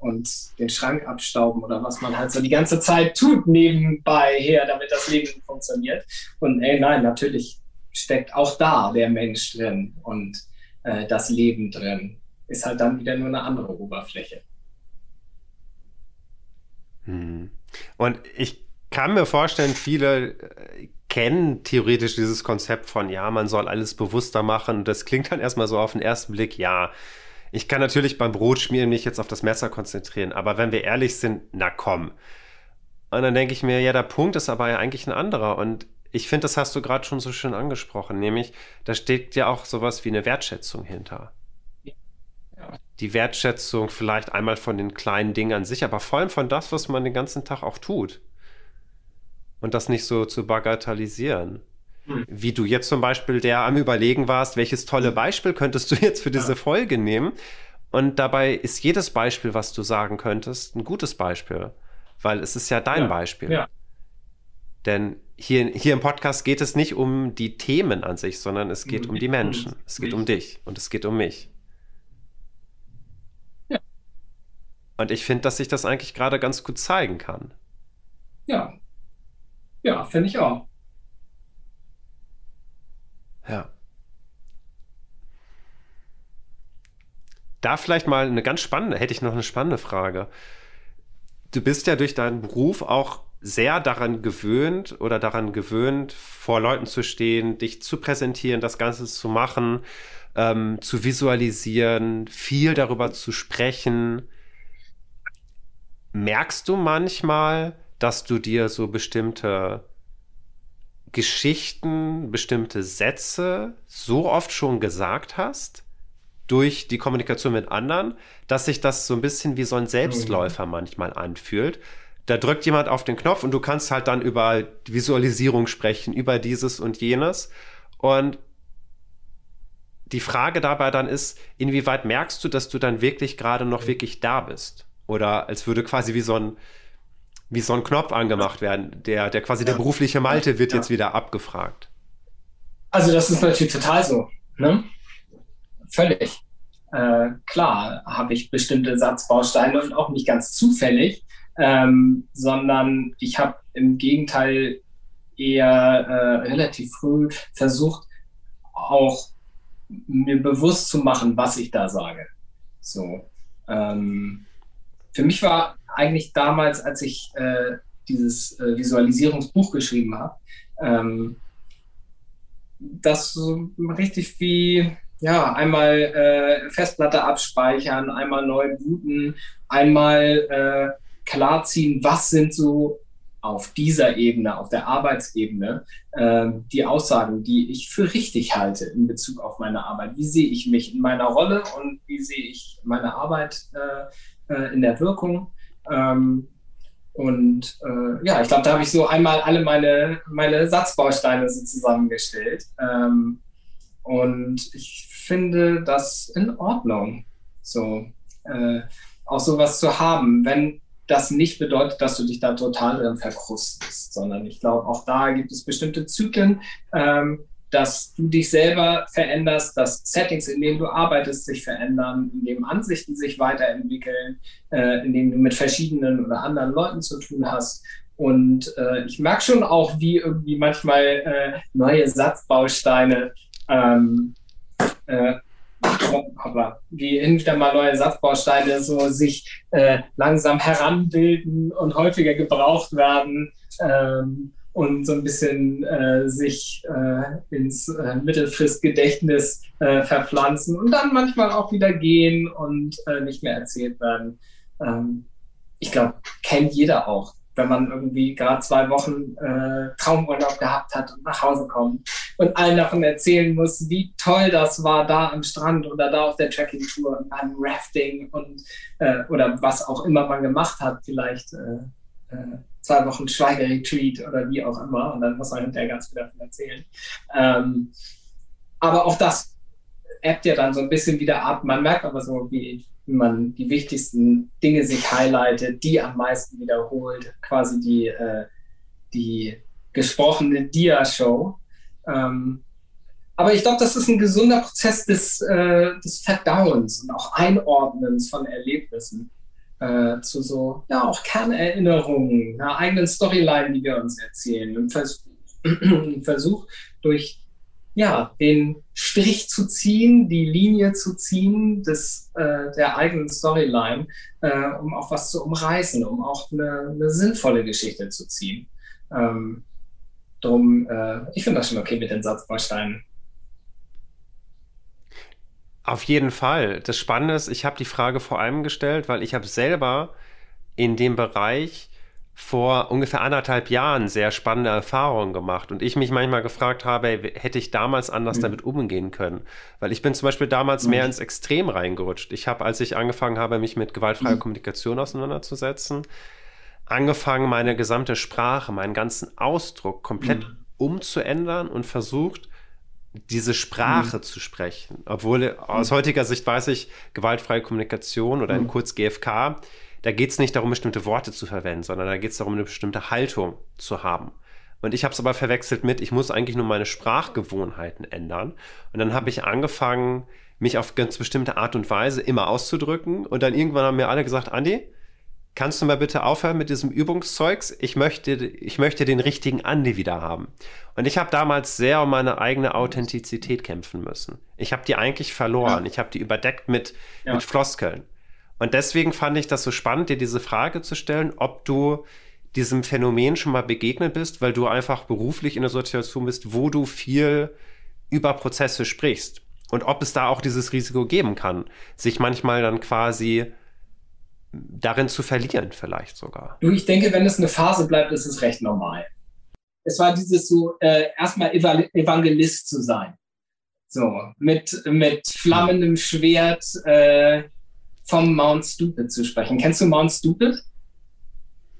und den Schrank abstauben oder was man halt so die ganze Zeit tut nebenbei her, damit das Leben funktioniert. Und ey, nein, natürlich steckt auch da der Mensch drin. Und äh, das Leben drin. Ist halt dann wieder nur eine andere Oberfläche. Hm. Und ich kann mir vorstellen, viele äh, kennen theoretisch dieses Konzept von, ja, man soll alles bewusster machen. Das klingt dann erstmal so auf den ersten Blick, ja, ich kann natürlich beim Brotschmieren mich jetzt auf das Messer konzentrieren, aber wenn wir ehrlich sind, na komm. Und dann denke ich mir, ja, der Punkt ist aber ja eigentlich ein anderer. Und ich finde, das hast du gerade schon so schön angesprochen, nämlich da steht ja auch sowas wie eine Wertschätzung hinter. Die Wertschätzung vielleicht einmal von den kleinen Dingen an sich, aber vor allem von das, was man den ganzen Tag auch tut. Und das nicht so zu bagatellisieren. Hm. Wie du jetzt zum Beispiel der am Überlegen warst, welches tolle Beispiel könntest du jetzt für diese ja. Folge nehmen? Und dabei ist jedes Beispiel, was du sagen könntest, ein gutes Beispiel, weil es ist ja dein ja. Beispiel. Ja. Denn hier, hier im Podcast geht es nicht um die Themen an sich, sondern es geht um die Menschen. Es geht um dich und es geht um mich. Ja. Und ich finde, dass sich das eigentlich gerade ganz gut zeigen kann. Ja. Ja, finde ich auch. Ja. Da vielleicht mal eine ganz spannende, hätte ich noch eine spannende Frage. Du bist ja durch deinen Beruf auch sehr daran gewöhnt oder daran gewöhnt, vor Leuten zu stehen, dich zu präsentieren, das Ganze zu machen, ähm, zu visualisieren, viel darüber zu sprechen. Merkst du manchmal, dass du dir so bestimmte Geschichten, bestimmte Sätze so oft schon gesagt hast, durch die Kommunikation mit anderen, dass sich das so ein bisschen wie so ein Selbstläufer manchmal anfühlt da drückt jemand auf den Knopf und du kannst halt dann über Visualisierung sprechen, über dieses und jenes. Und die Frage dabei dann ist, inwieweit merkst du, dass du dann wirklich gerade noch wirklich da bist? Oder als würde quasi wie so ein, wie so ein Knopf angemacht werden, der, der quasi ja. der berufliche Malte wird ja. jetzt wieder abgefragt. Also das ist natürlich total so. Ne? Völlig. Äh, klar habe ich bestimmte Satzbausteine und auch nicht ganz zufällig ähm, sondern ich habe im Gegenteil eher äh, relativ früh versucht, auch mir bewusst zu machen, was ich da sage. So. Ähm, für mich war eigentlich damals, als ich äh, dieses äh, Visualisierungsbuch geschrieben habe, ähm, das so richtig wie ja einmal äh, Festplatte abspeichern, einmal neu booten, einmal äh, klarziehen, was sind so auf dieser Ebene, auf der Arbeitsebene, äh, die Aussagen, die ich für richtig halte in Bezug auf meine Arbeit. Wie sehe ich mich in meiner Rolle und wie sehe ich meine Arbeit äh, äh, in der Wirkung? Ähm, und äh, ja, ich glaube, da habe ich so einmal alle meine, meine Satzbausteine so zusammengestellt. Ähm, und ich finde das in Ordnung, so äh, auch sowas zu haben. Wenn das nicht bedeutet, dass du dich da total drin verkrustest, sondern ich glaube, auch da gibt es bestimmte Zyklen, ähm, dass du dich selber veränderst, dass Settings, in denen du arbeitest, sich verändern, in denen Ansichten sich weiterentwickeln, äh, in denen du mit verschiedenen oder anderen Leuten zu tun hast. Und äh, ich merke schon auch, wie irgendwie manchmal äh, neue Satzbausteine ähm, äh, hoppla, wie hinter mal neue Satzbausteine so sich äh, langsam heranbilden und häufiger gebraucht werden ähm, und so ein bisschen äh, sich äh, ins äh, Mittelfristgedächtnis äh, verpflanzen und dann manchmal auch wieder gehen und äh, nicht mehr erzählt werden. Ähm, ich glaube, kennt jeder auch wenn man irgendwie gerade zwei Wochen äh, Traumurlaub gehabt hat und nach Hause kommt und allen davon erzählen muss, wie toll das war da am Strand oder da auf der Trekkingtour und beim Rafting und oder was auch immer man gemacht hat, vielleicht zwei Wochen Schweigeretreat oder wie auch immer und dann muss man hinterher ganz viel davon erzählen. Ähm, aber auch das ebbt ja dann so ein bisschen wieder ab. Man merkt aber so, wie man die wichtigsten Dinge sich highlightet, die am meisten wiederholt, quasi die, äh, die gesprochene Dia-Show. Ähm, aber ich glaube, das ist ein gesunder Prozess des, äh, des Verdauens und auch Einordnens von Erlebnissen äh, zu so, ja, auch Kernerinnerungen, einer eigenen Storyline, die wir uns erzählen. Und Vers Versuch, durch ja, den Strich zu ziehen, die Linie zu ziehen des, äh, der eigenen Storyline, äh, um auch was zu umreißen, um auch eine, eine sinnvolle Geschichte zu ziehen. Ähm, drum, äh, ich finde das schon okay mit den Satzbausteinen. Auf jeden Fall. Das Spannende ist, ich habe die Frage vor allem gestellt, weil ich habe selber in dem Bereich vor ungefähr anderthalb Jahren sehr spannende Erfahrungen gemacht und ich mich manchmal gefragt habe, hätte ich damals anders mhm. damit umgehen können? Weil ich bin zum Beispiel damals mhm. mehr ins Extrem reingerutscht. Ich habe, als ich angefangen habe, mich mit gewaltfreier mhm. Kommunikation auseinanderzusetzen, angefangen, meine gesamte Sprache, meinen ganzen Ausdruck komplett mhm. umzuändern und versucht, diese Sprache mhm. zu sprechen. Obwohl aus mhm. heutiger Sicht weiß ich, gewaltfreie Kommunikation oder in kurz GFK da geht es nicht darum, bestimmte Worte zu verwenden, sondern da geht es darum, eine bestimmte Haltung zu haben. Und ich habe es aber verwechselt mit, ich muss eigentlich nur meine Sprachgewohnheiten ändern. Und dann habe ich angefangen, mich auf ganz bestimmte Art und Weise immer auszudrücken. Und dann irgendwann haben mir alle gesagt, Andi, kannst du mal bitte aufhören mit diesem Übungszeugs? Ich möchte, ich möchte den richtigen Andi wieder haben. Und ich habe damals sehr um meine eigene Authentizität kämpfen müssen. Ich habe die eigentlich verloren. Ja. Ich habe die überdeckt mit, ja. mit Floskeln. Und deswegen fand ich das so spannend, dir diese Frage zu stellen, ob du diesem Phänomen schon mal begegnet bist, weil du einfach beruflich in einer Situation bist, wo du viel über Prozesse sprichst. Und ob es da auch dieses Risiko geben kann, sich manchmal dann quasi darin zu verlieren, vielleicht sogar. Du, ich denke, wenn es eine Phase bleibt, ist es recht normal. Es war dieses so, äh, erstmal Evangelist zu sein. So, mit, mit flammendem Schwert, äh, vom Mount Stupid zu sprechen. Kennst du Mount Stupid?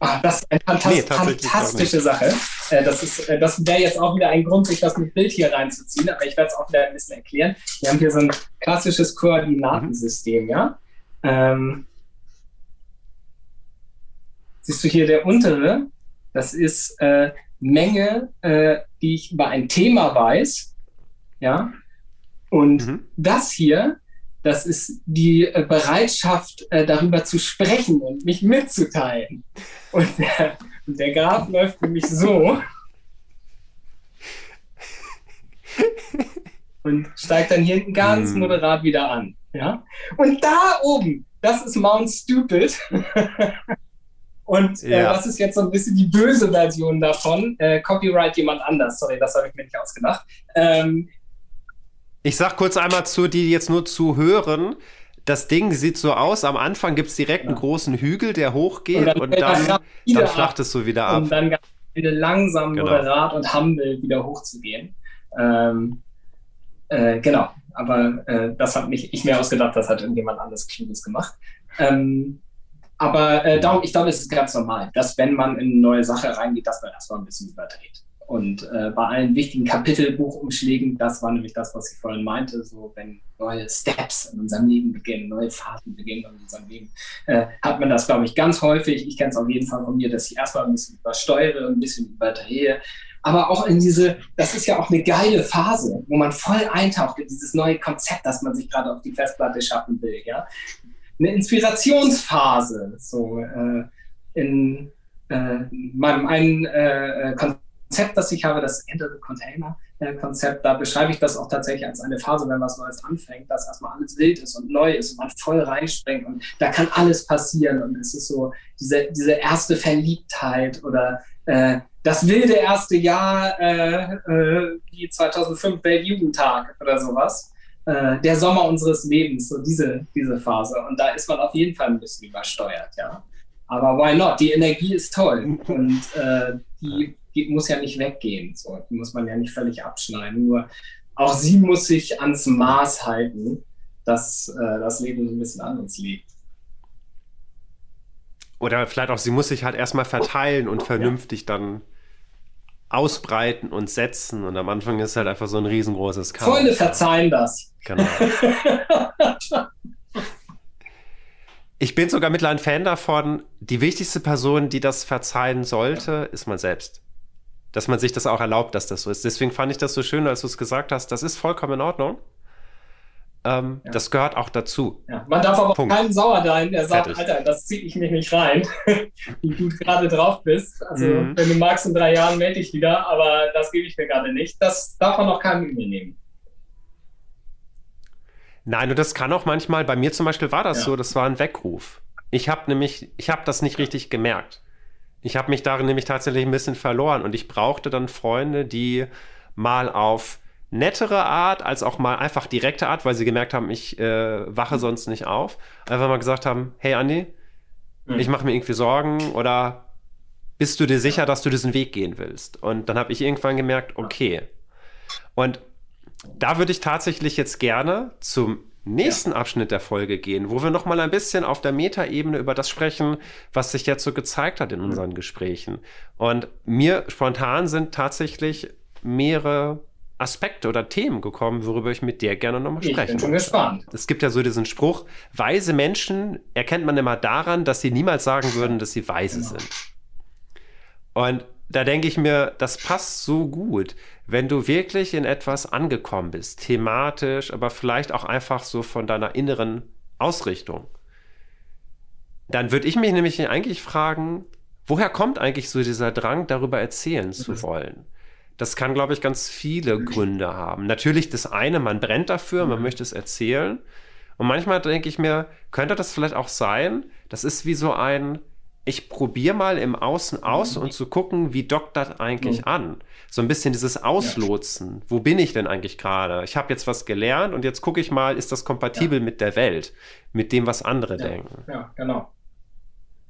Ah, das ist eine Fantas nee, fantastische Sache. Äh, das, äh, das wäre jetzt auch wieder ein Grund, sich das mit Bild hier reinzuziehen, aber ich werde es auch wieder ein bisschen erklären. Wir haben hier so ein klassisches Koordinatensystem, ja. Ähm, siehst du hier der untere? Das ist äh, Menge, äh, die ich über ein Thema weiß, ja. Und mhm. das hier das ist die äh, Bereitschaft, äh, darüber zu sprechen und mich mitzuteilen. Und der, und der Graf läuft mich so und steigt dann hier hinten ganz hm. moderat wieder an. Ja? Und da oben, das ist Mount Stupid. Und äh, ja. was ist jetzt so ein bisschen die böse Version davon? Äh, Copyright jemand anders, sorry, das habe ich mir nicht ausgedacht. Ähm, ich sag kurz einmal zu, die jetzt nur zu hören. Das Ding sieht so aus, am Anfang gibt es direkt einen großen Hügel, der hochgeht und dann, und dann, dann flacht es so wieder ab. Und dann wieder langsam, genau. moderat und humble wieder hochzugehen. Ähm, äh, genau, aber äh, das hat mich ich mir ausgedacht, das hat irgendjemand anderes Kluges gemacht. Ähm, aber äh, darum, ich glaube, es ist ganz normal, dass wenn man in eine neue Sache reingeht, dass man erstmal ein bisschen überdreht. Und äh, bei allen wichtigen Kapitelbuchumschlägen, das war nämlich das, was ich vorhin meinte, so wenn neue Steps in unserem Leben beginnen, neue Phasen beginnen in unserem Leben, äh, hat man das, glaube ich, ganz häufig. Ich kenne es auf jeden Fall von mir, dass ich erstmal ein bisschen übersteuere, ein bisschen überdrehe. Aber auch in diese, das ist ja auch eine geile Phase, wo man voll eintaucht in dieses neue Konzept, das man sich gerade auf die Festplatte schaffen will. Ja? Eine Inspirationsphase, so äh, in äh, meinem einen äh, Konzept das ich habe, das Enter the Container Konzept, da beschreibe ich das auch tatsächlich als eine Phase, wenn was Neues anfängt, dass erstmal alles wild ist und neu ist und man voll reinspringt und da kann alles passieren und es ist so diese, diese erste Verliebtheit oder äh, das wilde erste Jahr äh, äh, wie 2005 Weltjugendtag oder sowas. Äh, der Sommer unseres Lebens, so diese, diese Phase. Und da ist man auf jeden Fall ein bisschen übersteuert, ja. Aber why not? Die Energie ist toll und äh, die die muss ja nicht weggehen. So. Die muss man ja nicht völlig abschneiden. Nur auch sie muss sich ans Maß halten, dass äh, das Leben so ein bisschen an uns liegt. Oder vielleicht auch, sie muss sich halt erstmal verteilen und vernünftig ja. dann ausbreiten und setzen. Und am Anfang ist halt einfach so ein riesengroßes Chaos. Freunde verzeihen das. Genau. ich bin sogar mittlerweile ein Fan davon, die wichtigste Person, die das verzeihen sollte, ist man selbst dass man sich das auch erlaubt, dass das so ist. Deswegen fand ich das so schön, als du es gesagt hast. Das ist vollkommen in Ordnung. Ähm, ja. Das gehört auch dazu. Ja. Man darf aber Punkt. keinen Sauerdein, der sagt, Fertig. Alter, das ziehe ich mich nicht rein, wie du gerade drauf bist. Also, mhm. wenn du magst, in drei Jahren melde ich wieder, aber das gebe ich mir gerade nicht. Das darf man auch keinem übel nehmen. Nein, und das kann auch manchmal, bei mir zum Beispiel war das ja. so, das war ein Weckruf. Ich habe nämlich, ich habe das nicht richtig gemerkt. Ich habe mich darin nämlich tatsächlich ein bisschen verloren und ich brauchte dann Freunde, die mal auf nettere Art als auch mal einfach direkte Art, weil sie gemerkt haben, ich äh, wache sonst nicht auf, einfach mal gesagt haben, hey Andi, mhm. ich mache mir irgendwie Sorgen oder bist du dir sicher, dass du diesen Weg gehen willst? Und dann habe ich irgendwann gemerkt, okay. Und da würde ich tatsächlich jetzt gerne zum nächsten ja. Abschnitt der Folge gehen, wo wir noch mal ein bisschen auf der Metaebene über das sprechen, was sich jetzt so gezeigt hat in mhm. unseren Gesprächen. Und mir spontan sind tatsächlich mehrere Aspekte oder Themen gekommen, worüber ich mit dir gerne nochmal sprechen Ich bin schon gespannt. Es gibt ja so diesen Spruch, weise Menschen erkennt man immer daran, dass sie niemals sagen würden, dass sie weise genau. sind. Und da denke ich mir, das passt so gut, wenn du wirklich in etwas angekommen bist, thematisch, aber vielleicht auch einfach so von deiner inneren Ausrichtung. Dann würde ich mich nämlich eigentlich fragen, woher kommt eigentlich so dieser Drang, darüber erzählen zu mhm. wollen? Das kann, glaube ich, ganz viele Gründe haben. Natürlich das eine, man brennt dafür, man mhm. möchte es erzählen. Und manchmal denke ich mir, könnte das vielleicht auch sein, das ist wie so ein, ich probiere mal im Außen aus mhm. und zu gucken, wie dockt das eigentlich mhm. an. So ein bisschen dieses Auslotsen. Wo bin ich denn eigentlich gerade? Ich habe jetzt was gelernt und jetzt gucke ich mal, ist das kompatibel ja. mit der Welt, mit dem, was andere ja. denken. Ja, genau.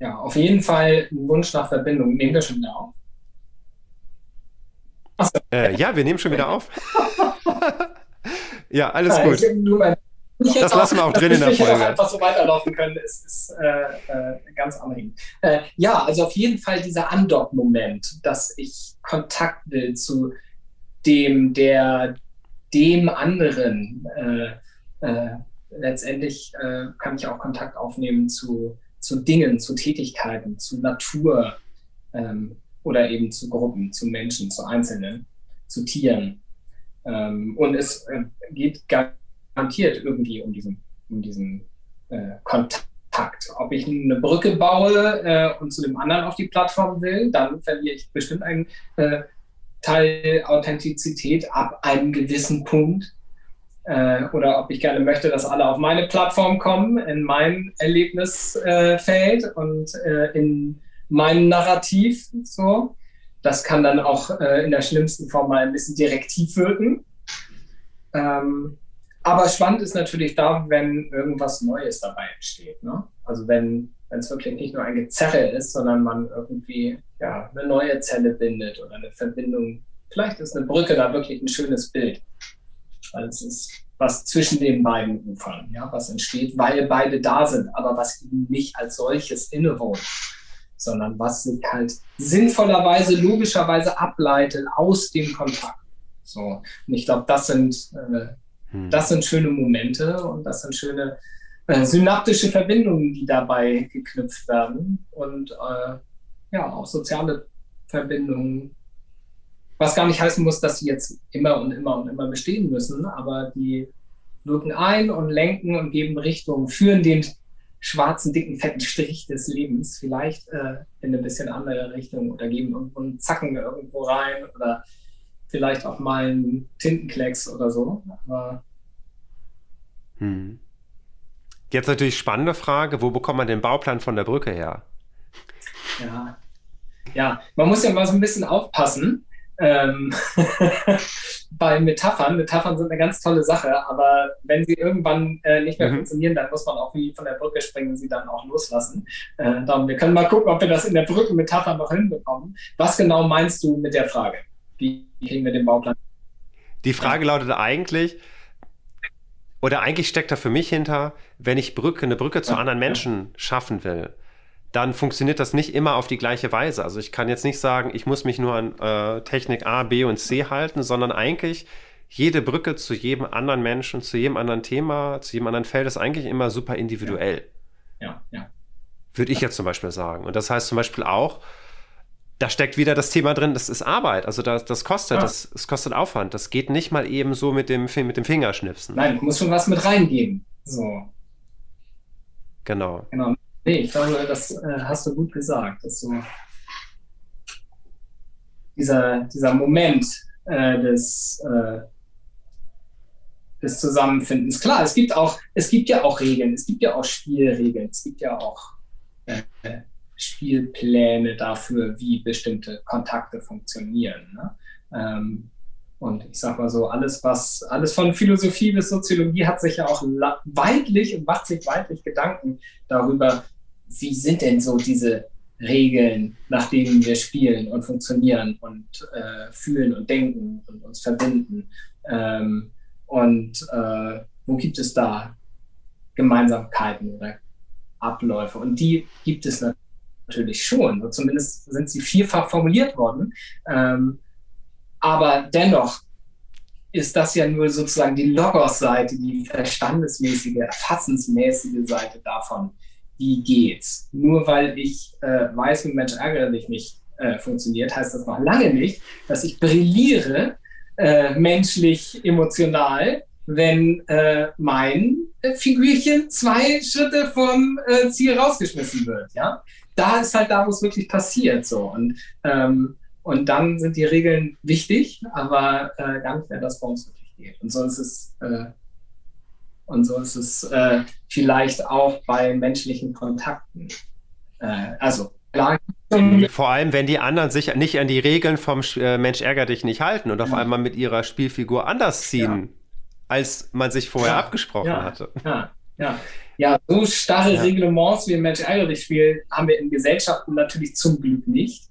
Ja, auf jeden Fall ein Wunsch nach Verbindung. Nehmen wir schon auf? Äh, ja, wir nehmen schon wieder auf. ja, alles gut. das lassen wir auch drin in der Folge. Auch einfach so weiterlaufen können, ist, ist äh, äh, ganz anregend. Äh, ja, also auf jeden Fall dieser Undock-Moment, dass ich Kontakt will zu dem, der dem anderen. Äh, äh, letztendlich äh, kann ich auch Kontakt aufnehmen zu, zu Dingen, zu Tätigkeiten, zu Natur. Ähm, oder eben zu Gruppen, zu Menschen, zu Einzelnen, zu Tieren. Ähm, und es äh, geht garantiert irgendwie um diesen, um diesen äh, Kontakt. Ob ich eine Brücke baue äh, und zu dem anderen auf die Plattform will, dann verliere ich bestimmt einen äh, Teil Authentizität ab einem gewissen Punkt. Äh, oder ob ich gerne möchte, dass alle auf meine Plattform kommen, in mein Erlebnisfeld und äh, in mein Narrativ. So. Das kann dann auch äh, in der schlimmsten Form mal ein bisschen direktiv wirken. Ähm, aber spannend ist natürlich da, wenn irgendwas Neues dabei entsteht. Ne? Also wenn es wirklich nicht nur ein Gezerre ist, sondern man irgendwie ja, eine neue Zelle bindet oder eine Verbindung. Vielleicht ist eine Brücke da wirklich ein schönes Bild. Weil es ist was zwischen den beiden Ufern, ja, was entsteht, weil beide da sind, aber was eben nicht als solches innewohnt sondern was sich halt sinnvollerweise, logischerweise ableitet aus dem Kontakt. So. Und ich glaube, das sind, äh, hm. das sind schöne Momente und das sind schöne äh, synaptische Verbindungen, die dabei geknüpft werden und äh, ja, auch soziale Verbindungen, was gar nicht heißen muss, dass sie jetzt immer und immer und immer bestehen müssen, aber die wirken ein und lenken und geben Richtung, führen den schwarzen, dicken, fetten Strich des Lebens vielleicht äh, in eine bisschen andere Richtung oder geben irgendwo einen Zacken irgendwo rein oder vielleicht auch mal einen Tintenklecks oder so. Aber hm. Jetzt natürlich spannende Frage, wo bekommt man den Bauplan von der Brücke her? Ja, ja man muss ja mal so ein bisschen aufpassen ähm, bei Metaphern. Metaphern sind eine ganz tolle Sache, aber wenn sie irgendwann äh, nicht mehr mhm. funktionieren, dann muss man auch wie von der Brücke springen und sie dann auch loslassen. Äh, darum, wir können mal gucken, ob wir das in der Brückenmetapher noch hinbekommen. Was genau meinst du mit der Frage? Wie kriegen wir den Bauplan? Die Frage lautet eigentlich, oder eigentlich steckt da für mich hinter, wenn ich Brücke, eine Brücke zu anderen Menschen schaffen will, dann funktioniert das nicht immer auf die gleiche Weise. Also ich kann jetzt nicht sagen, ich muss mich nur an äh, Technik A, B und C halten, sondern eigentlich jede Brücke zu jedem anderen Menschen, zu jedem anderen Thema, zu jedem anderen Feld ist eigentlich immer super individuell. Ja, ja. ja. Würde ich jetzt zum Beispiel sagen. Und das heißt zum Beispiel auch, da steckt wieder das Thema drin, das ist Arbeit. Also das, das kostet, ja. das, das kostet Aufwand. Das geht nicht mal eben so mit dem, mit dem Fingerschnipsen. Nein, du musst schon was mit reingeben. So. Genau. Genau. Nee, ich glaube, das äh, hast du gut gesagt. Dass so dieser, dieser Moment äh, des, äh, des Zusammenfindens. Klar, es gibt auch, es gibt ja auch Regeln, es gibt ja auch Spielregeln, es gibt ja auch äh, Spielpläne dafür, wie bestimmte Kontakte funktionieren. Ne? Ähm, und ich sag mal so, alles, was, alles von Philosophie bis Soziologie hat sich ja auch weitlich und macht sich weitlich Gedanken darüber, wie sind denn so diese Regeln, nach denen wir spielen und funktionieren und äh, fühlen und denken und uns verbinden. Ähm, und äh, wo gibt es da Gemeinsamkeiten oder Abläufe? Und die gibt es natürlich schon. Und zumindest sind sie vielfach formuliert worden. Ähm, aber dennoch ist das ja nur sozusagen die Logos-Seite, die verstandesmäßige, erfassensmäßige Seite davon, wie geht's. Nur weil ich äh, weiß, wie Mensch ärgerlich nicht äh, funktioniert, heißt das noch lange nicht, dass ich brilliere äh, menschlich, emotional, wenn äh, mein äh, Figürchen zwei Schritte vom äh, Ziel rausgeschmissen wird. Ja, da ist halt da, wo es wirklich passiert. So und ähm, und dann sind die Regeln wichtig, aber äh, gar nicht mehr das, worum es wirklich geht. Und so ist es äh, und so ist es äh, vielleicht auch bei menschlichen Kontakten. Äh, also klar. Vor allem, wenn die anderen sich nicht an die Regeln vom äh, Mensch ärger dich nicht halten und auf ja. einmal mit ihrer Spielfigur anders ziehen, ja. als man sich vorher ja. abgesprochen hatte. Ja, ja. Ja, so starre Reglements wie im Mensch ärger dich Spiel haben wir in Gesellschaften natürlich zum Glück nicht.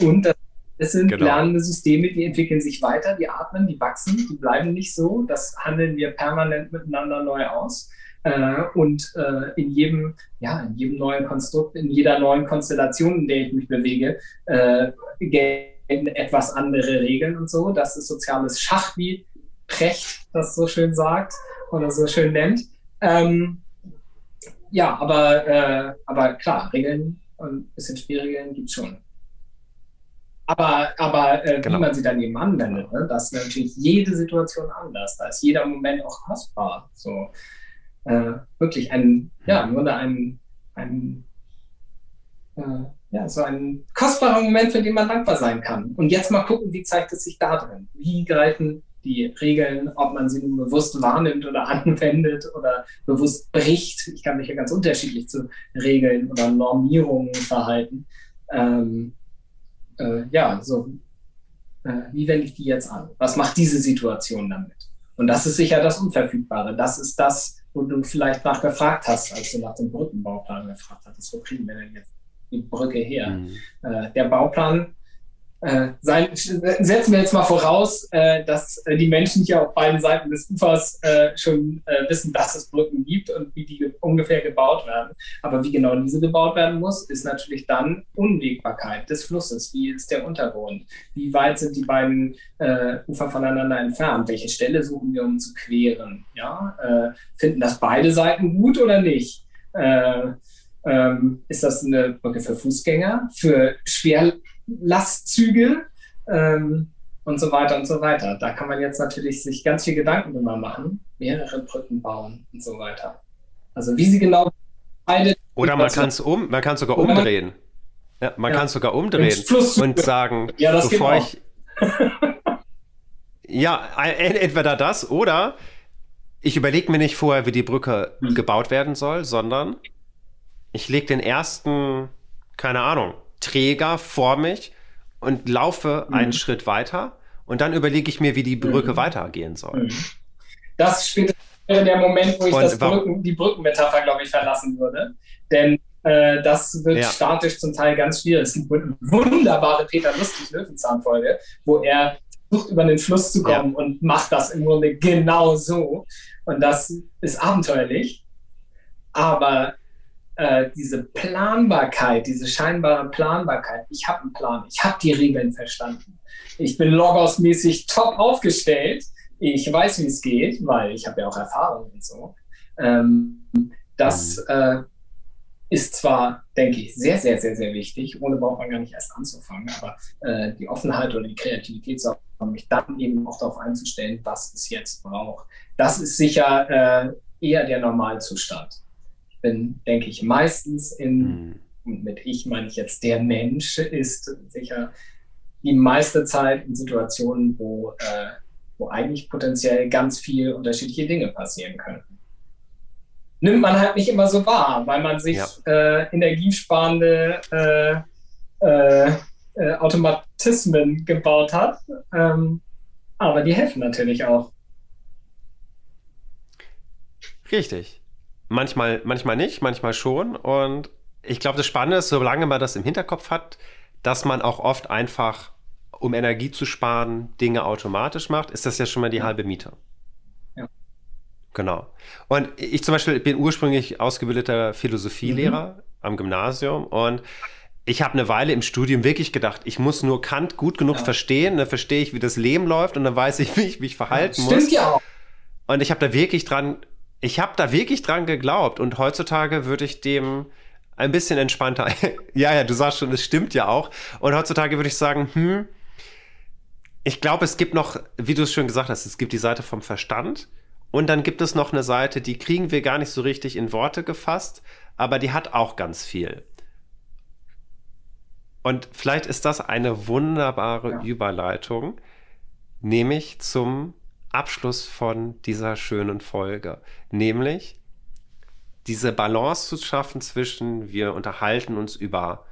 Und das es sind genau. lernende Systeme, die entwickeln sich weiter, die atmen, die wachsen, die bleiben nicht so. Das handeln wir permanent miteinander neu aus. Äh, und äh, in jedem, ja, in jedem neuen Konstrukt, in jeder neuen Konstellation, in der ich mich bewege, äh, gelten etwas andere Regeln und so. Das ist soziales Schach, wie Precht das so schön sagt oder so schön nennt. Ähm, ja, aber, äh, aber klar, Regeln und ein bisschen Spielregeln gibt es schon. Aber, aber äh, genau. wie man sie dann eben anwendet, ne? das ist natürlich jede Situation anders. Da ist jeder Moment auch kostbar. So äh, wirklich ein, ja, nur ein, ein äh, ja, so ein kostbarer Moment, für den man dankbar sein kann. Und jetzt mal gucken, wie zeigt es sich da drin? Wie greifen die Regeln, ob man sie nun bewusst wahrnimmt oder anwendet oder bewusst bricht. Ich kann mich ja ganz unterschiedlich zu Regeln oder Normierungen verhalten. Ähm, äh, ja, so, äh, wie wende ich die jetzt an? Was macht diese Situation damit? Und das ist sicher das Unverfügbare. Das ist das, wo du vielleicht nachgefragt hast, als du nach dem Brückenbauplan gefragt hast. Wo kriegen wir denn jetzt die Brücke her? Mhm. Äh, der Bauplan äh, sein, setzen wir jetzt mal voraus, äh, dass äh, die Menschen hier auf beiden Seiten des Ufers äh, schon äh, wissen, dass es Brücken gibt und wie die ge ungefähr gebaut werden. Aber wie genau diese gebaut werden muss, ist natürlich dann Unwägbarkeit des Flusses. Wie ist der Untergrund? Wie weit sind die beiden äh, Ufer voneinander entfernt? Welche Stelle suchen wir, um zu queren? Ja? finden das beide Seiten gut oder nicht? Ähm, ist das eine Brücke für Fußgänger, für schwer Lastzüge ähm, und so weiter und so weiter. Da kann man jetzt natürlich sich ganz viel Gedanken drüber machen, mehrere Brücken bauen und so weiter. Also wie sie genau beide. Oder man kann es um, man kann sogar umdrehen. Ja, man ja. kann sogar umdrehen und sagen, ja, das bevor ich. ja, entweder das oder ich überlege mir nicht vorher, wie die Brücke hm. gebaut werden soll, sondern ich lege den ersten, keine Ahnung, Träger vor mich und laufe mhm. einen Schritt weiter und dann überlege ich mir, wie die Brücke mhm. weitergehen soll. Mhm. Das spielt der Moment, wo ich das Brücken, die Brückenmetapher, glaube ich, verlassen würde. Denn äh, das wird ja. statisch zum Teil ganz schwierig. Es gibt eine wunderbare Peter Lustig-Löwenzahn-Folge, wo er versucht, über den Fluss zu kommen ja. und macht das im Grunde genau so. Und das ist abenteuerlich. Aber äh, diese Planbarkeit, diese scheinbare Planbarkeit. Ich habe einen Plan, ich habe die Regeln verstanden. Ich bin Logos-mäßig top aufgestellt. Ich weiß, wie es geht, weil ich habe ja auch Erfahrung und so. Ähm, das mhm. äh, ist zwar, denke ich, sehr, sehr, sehr, sehr wichtig, ohne braucht man gar nicht erst anzufangen, aber äh, die Offenheit oder die Kreativität, mich dann eben auch darauf einzustellen, was es jetzt braucht. Das ist sicher äh, eher der Normalzustand. Bin, denke ich, meistens in, mhm. und mit ich meine ich jetzt der Mensch, ist sicher die meiste Zeit in Situationen, wo, äh, wo eigentlich potenziell ganz viel unterschiedliche Dinge passieren könnten nimmt man halt nicht immer so wahr, weil man sich ja. äh, energiesparende äh, äh, äh, Automatismen gebaut hat. Ähm, aber die helfen natürlich auch. Richtig. Manchmal, manchmal nicht, manchmal schon. Und ich glaube, das Spannende ist, solange man das im Hinterkopf hat, dass man auch oft einfach, um Energie zu sparen, Dinge automatisch macht, ist das ja schon mal die halbe Miete. Genau. Und ich zum Beispiel bin ursprünglich ausgebildeter Philosophielehrer mhm. am Gymnasium und ich habe eine Weile im Studium wirklich gedacht, ich muss nur Kant gut genug ja. verstehen, dann verstehe ich, wie das Leben läuft und dann weiß ich, wie ich mich verhalten ja, stimmt muss. Ja auch. Und ich habe da wirklich dran, ich habe da wirklich dran geglaubt und heutzutage würde ich dem ein bisschen entspannter. ja, ja, du sagst schon, es stimmt ja auch. Und heutzutage würde ich sagen, hm, ich glaube, es gibt noch, wie du es schon gesagt hast, es gibt die Seite vom Verstand und dann gibt es noch eine Seite, die kriegen wir gar nicht so richtig in Worte gefasst, aber die hat auch ganz viel. Und vielleicht ist das eine wunderbare ja. Überleitung, nämlich zum Abschluss von dieser schönen Folge. Nämlich diese Balance zu schaffen zwischen, wir unterhalten uns über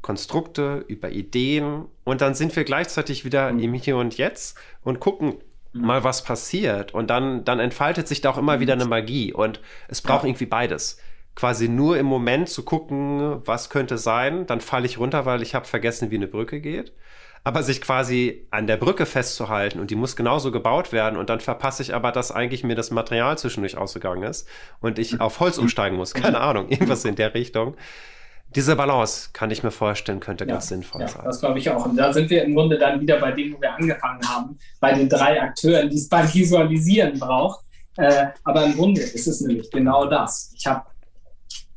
Konstrukte, über Ideen und dann sind wir gleichzeitig wieder mhm. im Hier und Jetzt und gucken, Mhm. mal was passiert und dann, dann entfaltet sich da auch immer wieder eine Magie und es braucht ja. irgendwie beides. Quasi nur im Moment zu gucken, was könnte sein, dann falle ich runter, weil ich habe vergessen, wie eine Brücke geht. Aber sich quasi an der Brücke festzuhalten und die muss genauso gebaut werden und dann verpasse ich aber, dass eigentlich mir das Material zwischendurch ausgegangen ist und ich auf Holz umsteigen muss. Keine Ahnung, irgendwas in der Richtung diese Balance, kann ich mir vorstellen, könnte ja, ganz sinnvoll ja, sein. Das glaube ich auch. Und da sind wir im Grunde dann wieder bei dem, wo wir angefangen haben, bei den drei Akteuren, die es beim Visualisieren braucht. Äh, aber im Grunde ist es nämlich genau das. Ich habe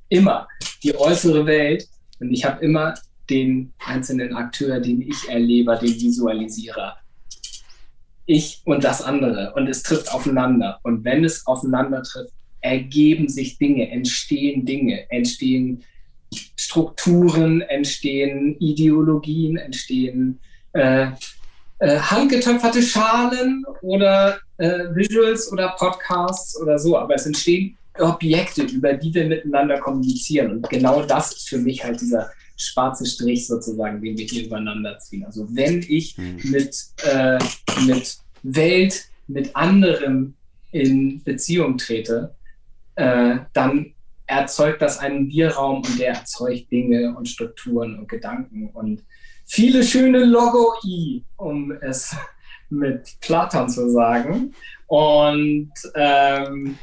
immer die äußere Welt und ich habe immer den einzelnen Akteur, den ich erlebe, den Visualisierer. Ich und das andere. Und es trifft aufeinander. Und wenn es aufeinander trifft, ergeben sich Dinge, entstehen Dinge, entstehen Strukturen, entstehen Ideologien, entstehen äh, äh, handgetöpferte Schalen oder äh, Visuals oder Podcasts oder so, aber es entstehen Objekte, über die wir miteinander kommunizieren. Und genau das ist für mich halt dieser schwarze Strich sozusagen, den wir hier übereinander ziehen. Also wenn ich mhm. mit, äh, mit Welt, mit anderem in Beziehung trete, äh, dann erzeugt das einen Bierraum und der erzeugt Dinge und Strukturen und Gedanken und viele schöne Logoi, um es mit Platon zu sagen. Und, ähm,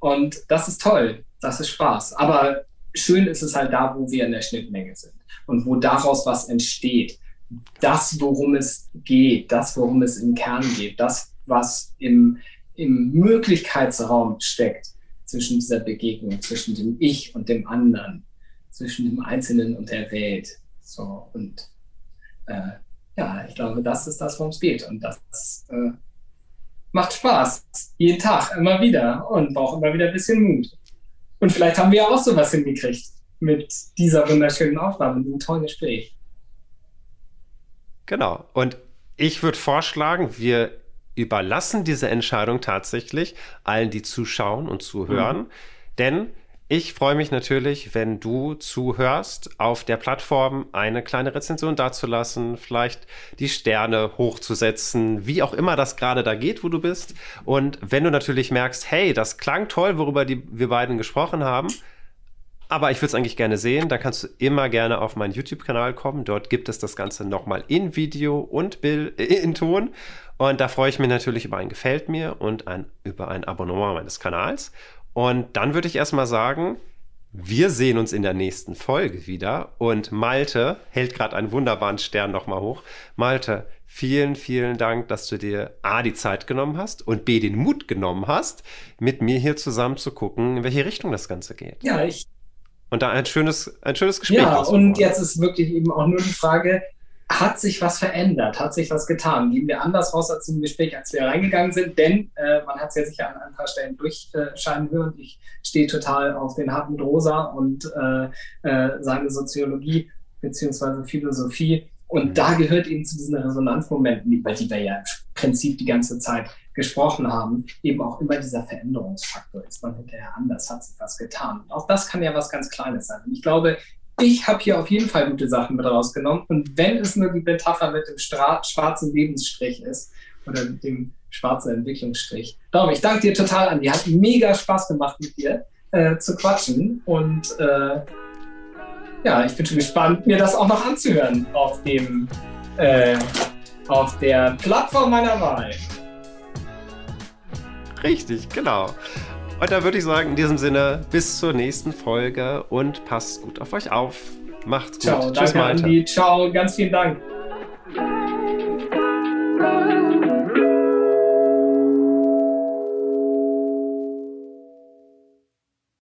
und das ist toll, das ist Spaß. Aber schön ist es halt da, wo wir in der Schnittmenge sind und wo daraus was entsteht. Das, worum es geht, das, worum es im Kern geht, das, was im, im Möglichkeitsraum steckt, zwischen dieser Begegnung, zwischen dem Ich und dem anderen, zwischen dem Einzelnen und der Welt. So und äh, ja, ich glaube, das ist das, worum es geht. Und das äh, macht Spaß. Jeden Tag, immer wieder und braucht immer wieder ein bisschen Mut. Und vielleicht haben wir auch sowas hingekriegt mit dieser wunderschönen Aufnahme, diesem tollen Gespräch. Genau. Und ich würde vorschlagen, wir überlassen diese Entscheidung tatsächlich allen, die zuschauen und zuhören. Mhm. Denn ich freue mich natürlich, wenn du zuhörst, auf der Plattform eine kleine Rezension dazulassen, vielleicht die Sterne hochzusetzen, wie auch immer das gerade da geht, wo du bist. Und wenn du natürlich merkst, hey, das klang toll, worüber die, wir beiden gesprochen haben, aber ich würde es eigentlich gerne sehen, dann kannst du immer gerne auf meinen YouTube-Kanal kommen. Dort gibt es das Ganze nochmal in Video und Bild, in Ton. Und da freue ich mich natürlich über ein Gefällt mir und ein, über ein Abonnement meines Kanals. Und dann würde ich erstmal sagen, wir sehen uns in der nächsten Folge wieder. Und Malte hält gerade einen wunderbaren Stern nochmal hoch. Malte, vielen, vielen Dank, dass du dir A, die Zeit genommen hast und B, den Mut genommen hast, mit mir hier zusammen zu gucken, in welche Richtung das Ganze geht. Ja, ich Und da ein schönes, ein schönes Gespräch. Ja, und jetzt ist wirklich eben auch nur die Frage, hat sich was verändert? Hat sich was getan? Gehen wir anders raus als im Gespräch, als wir reingegangen sind? Denn äh, man hat es ja sicher an ein paar Stellen durchscheinen hören. Ich stehe total auf den Hartmut Rosa und äh, äh, seine Soziologie bzw. Philosophie. Und mhm. da gehört eben zu diesen Resonanzmomenten, über die wir ja im Prinzip die ganze Zeit gesprochen haben, eben auch immer dieser Veränderungsfaktor. Ist man hinterher anders, hat sich was getan. Und auch das kann ja was ganz Kleines sein. Und ich glaube, ich habe hier auf jeden Fall gute Sachen mit rausgenommen. Und wenn es nur die Metapher mit dem Stra schwarzen Lebensstrich ist oder mit dem schwarzen Entwicklungsstrich. Darum, ich danke dir total, Andi. Hat mega Spaß gemacht mit dir äh, zu quatschen. Und äh, ja, ich bin schon gespannt, mir das auch noch anzuhören auf dem äh, auf der Plattform meiner Wahl. Richtig, genau. Und da würde ich sagen, in diesem Sinne, bis zur nächsten Folge und passt gut auf euch auf. Macht's gut. Ciao, Tschüss, danke, Malte. Andi. Ciao, ganz vielen Dank.